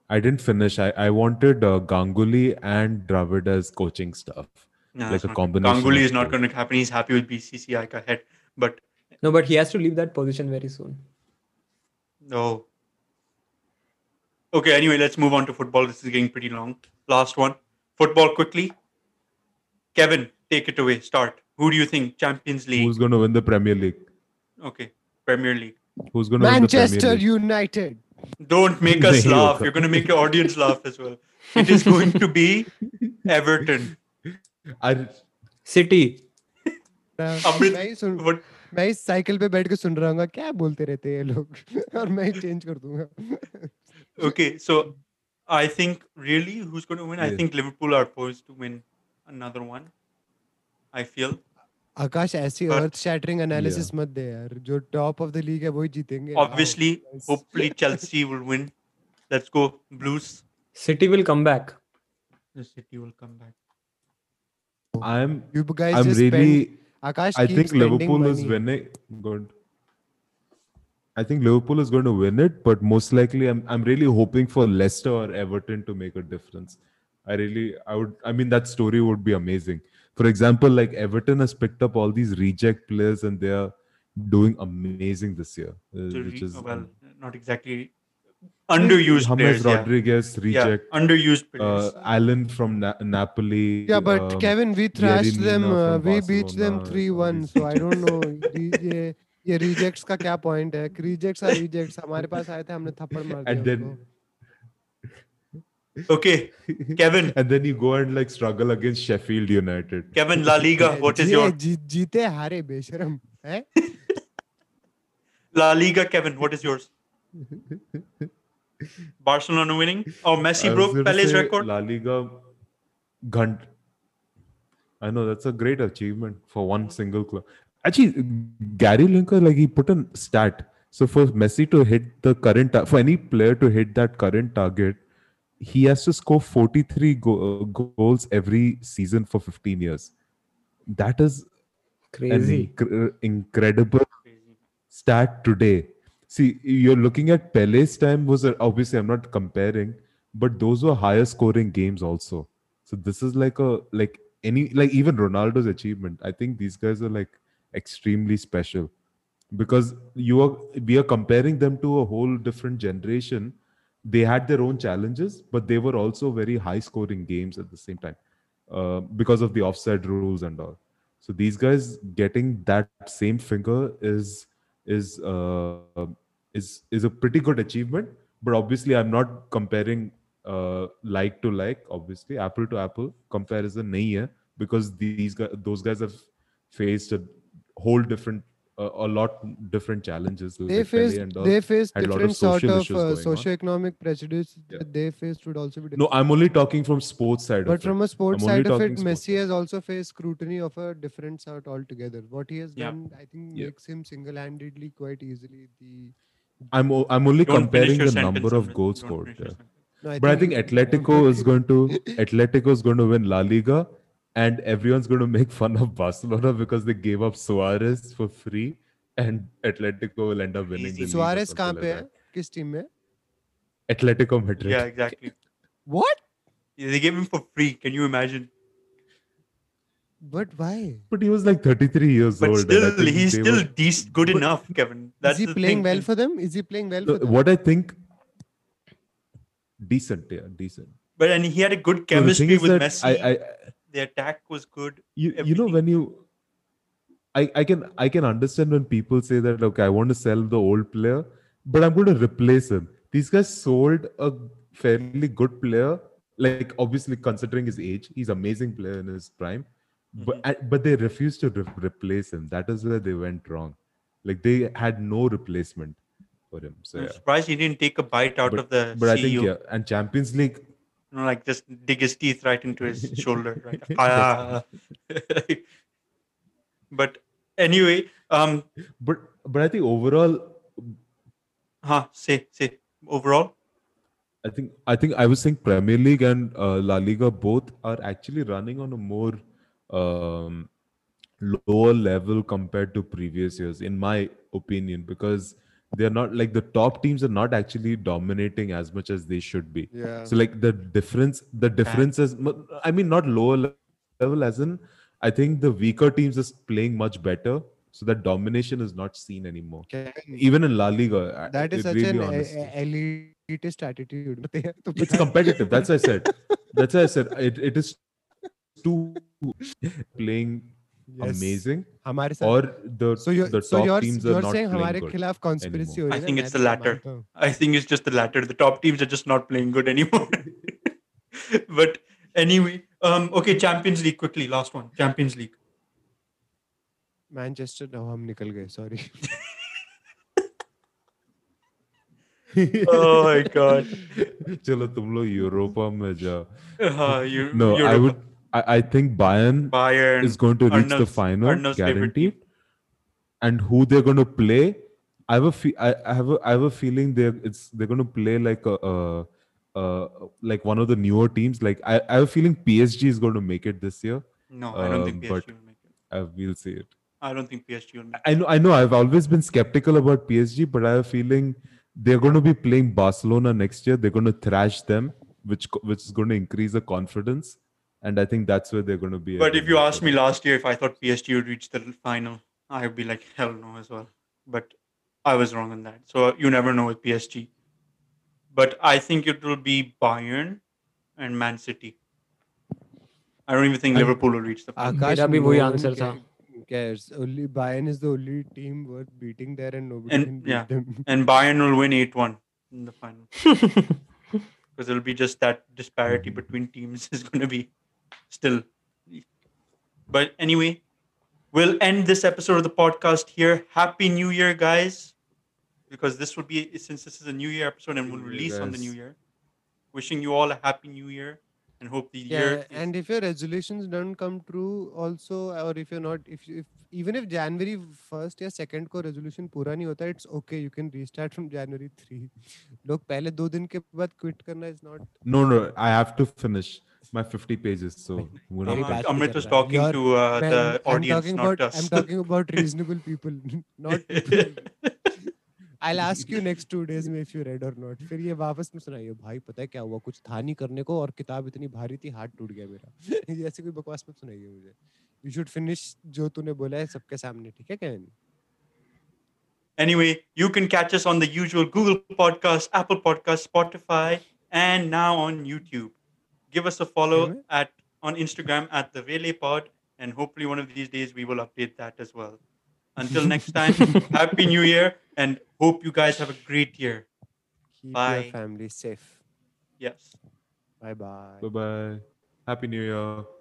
I didn't finish. I, I wanted uh, Ganguly and Dravid as coaching staff. nah, like a not- combination Ganguly is not going to happen. He's happy with BCCI ka head. But No, but he has to leave that position very soon. no. Okay. Anyway, let's move on to football. This is getting pretty long. Last one. Football quickly. Kevin, take it away. Start. Who do you think Champions League? Who's going to win the Premier League? Okay. Premier League. Who's going to win the Manchester Premier League? United. Don't make us Nahi laugh. hoga. You're going to make your audience laugh as well. It is going to be Everton. I, City. Amrit- मैं ही सुन What? मैं इस cycle पे बैठ के सुन रहा हूँ क्या बोलते रहते हैं ये लोग और मैं ही चेंज कर दूंगा Okay, so I think really who's going to win? I Yeah. think Liverpool are poised to win another one. I feel Akash ऐसी अर्थ शैटरिंग एनालिसिस मत दे यार जो टॉप ऑफ़ द लीग है वही जीतेंगे obviously hopefully Chelsea will win let's go Blues City will come back City will come back I am you guys I am really Akash I think Liverpool is winning good I think Liverpool is going to win it, but most likely I'm I'm really hoping for Leicester or Everton to make a difference. I really I would I mean that story would be amazing. for example, like Everton has picked up all these reject players and they are doing amazing this year, uh, so which is well, not exactly underused James players, Rodriguez yeah. reject yeah, underused players. Uh, Allan from Na- Napoli. Yeah, but um, Kevin, we thrashed them. Uh, we beat them three one. So I don't know. ये ये rejects का क्या point है rejects are rejects हमारे पास आए थे हमने थप्पड़ मार दिया Okay, Kevin. and then you go and like struggle against Sheffield United. Kevin, La Liga, what is your? जीते हारे बेशरम है. La Liga, Kevin, what is yours? Barcelona winning. Oh, Messi broke Pele's record. La Liga, Ghant. I know that's a great achievement for one single club. Actually, Gary Lineker, like he put a stat. So for Messi to hit the current, for any player to hit that current target, he has to score 43 go- uh, goals every season for 15 years. That is Crazy. incre- incredible stat today. See, you're looking at Pele's time was obviously I'm not comparing, but those were higher scoring games also. So this is like a like any like even Ronaldo's achievement. I think these guys are like extremely special because you are we are comparing them to a whole different generation. They had their own challenges, but they were also very high scoring games at the same time uh, because of the offside rules and all. So these guys getting that same finger is is uh, is is a pretty good achievement. But obviously, I'm not comparing uh, like to like. Obviously, apple to apple comparison nahi hai because these guys, those guys have faced a whole different, uh, a lot different challenges. they like faced and they faced had a lot of different sort of issues uh, going on. socio-economic prejudice Yeah. that they faced would also be different. No, I'm only talking from sports side. but of from it. a sports I'm side of it, talking sports Messi has also faced scrutiny of a different sort altogether. What he has Yeah. done, I think, Yeah. makes him single-handedly quite easily the. I'm o- I'm only Don't comparing the number of goals scored. finish your yeah. sentence. But I think Atletico is going to Atletico is going to win La Liga, and everyone's going to make fun of Barcelona because they gave up Suarez for free, and Atletico will end up winning. Easy. The league or Suarez something कहाँ like पे है? that. किस team में? Atletico Madrid. Yeah, exactly. What? Yeah, They gave him for free. Can you imagine? But why? But he was like 33 years But old. and I still, think he's they still were- dec- good But- enough, Kevin. That's is he the playing thing. well for them? Is he playing well No, for them? what I think decent, yeah, decent. But and he had a good No, the chemistry thing is with that Messi. I, I, the attack was good. you, you know when you I, I can I can understand when people say that okay I want to sell the old player but I'm going to replace him these guys sold a fairly good player. Like obviously considering his age, he's amazing player in his prime. But Mm-hmm. but they refused to re- replace him. That is where they went wrong. Like they had no replacement for him. So I'm yeah. surprised he didn't take a bite out But- of the But I think yeah, and Champions League. You know, like just dig his teeth right into his shoulder. Right? Ah. but anyway, um, But but I think overall, huh, say say overall. I think I think I was saying Premier League and uh, La Liga both are actually running on a more um, lower level compared to previous years, in my opinion, because they're not like the top teams are not actually dominating as much as they should be. Yeah. So like the difference, the difference is, I mean, not lower level as in, I think the weaker teams is playing much better. So that domination is not seen anymore. Okay. Even in La Liga. That is such really an uh, uh, elitist attitude. it's competitive. That's what I said. That's what I said. It, it is too playing Yes. amazing, हमारे साथ or the so you're the so top you're teams are you're not saying playing हमारे good. खिलाफ conspiracy हो anymore. रही I है ना, think मैं it's तो the latter. मानता हूँ। I think it's just the latter. The top teams are just not playing good anymore. but anyway, um, okay, Champions League quickly. Last one, Champions League. Manchester no हम निकल गए sorry Oh my god. चलो तुम लोग Europa में जाओ. Uh, you, No, I I, think Bayern Bayern is going to reach the final, Arnold's favorite guaranteed. team. And who they're going to play? I have a fe- I, I have a I have a feeling they're it's they're going to play like a, uh uh like one of the newer teams. Like I, I have a feeling PSG is going to make it this year. No, I don't think Um, PSG will make it. I will see it. I don't think PSG will make it. I know, I know. I've always been skeptical about PSG, but I have a feeling they're going to be playing Barcelona next year. They're going to thrash them, which which is going to increase the confidence, and I think that's where they're going to be. But if you asked me last year if I thought PSG would reach the final, I'd be like, hell no, as well. But I was wrong on that. So you never know with PSG. But I think it will be Bayern and Man City. I don't even think and Liverpool will reach the final. Akash, Mera bhi wohi answer tha. Cares only Bayern is the only team worth beating there, and nobody and, can beat yeah. them. And Bayern will win eight one in the final because it'll be just that disparity between teams is going to be still. But anyway, we'll end this episode of the podcast here. Happy New Year, guys. Because this would be, since this is a New Year episode and we'll New Year, release on the guys. New Year. Wishing you all a happy New Year and hope the yeah year. is- and if your resolutions don't come true also or if you're not if you if even if january 1st या second को resolution पूरा नहीं होता it's okay you can restart from january 3 लोग पहले दो दिन के बाद quit करना is not no, no, I have to finish My 50 pages, so Uh, Amrit was talking You're- to uh, मैं- the I'm audience, talking not about us. I'm talking about reasonable people not people I'll ask you next two days में if you read or not फिर ये वापस में सुनाइए भाई पता है क्या हुआ कुछ था नहीं करने को और किताब इतनी भारी थी हाथ टूट गया मेरा ये ऐसी कोई बकवास मत सुनाइए मुझे you should finish जो तूने बोला है सबके सामने ठीक है can Anyway, you can catch us on the usual Google Podcast, Apple Podcast, Spotify, and now on YouTube. Give us a follow Really? at on Instagram at the Vele Pod, and hopefully one of these days we will update that as well. Until next time, Happy New Year, and hope you guys have a great year. keep Bye. your family safe Yes. bye bye Bye bye. Happy New Year.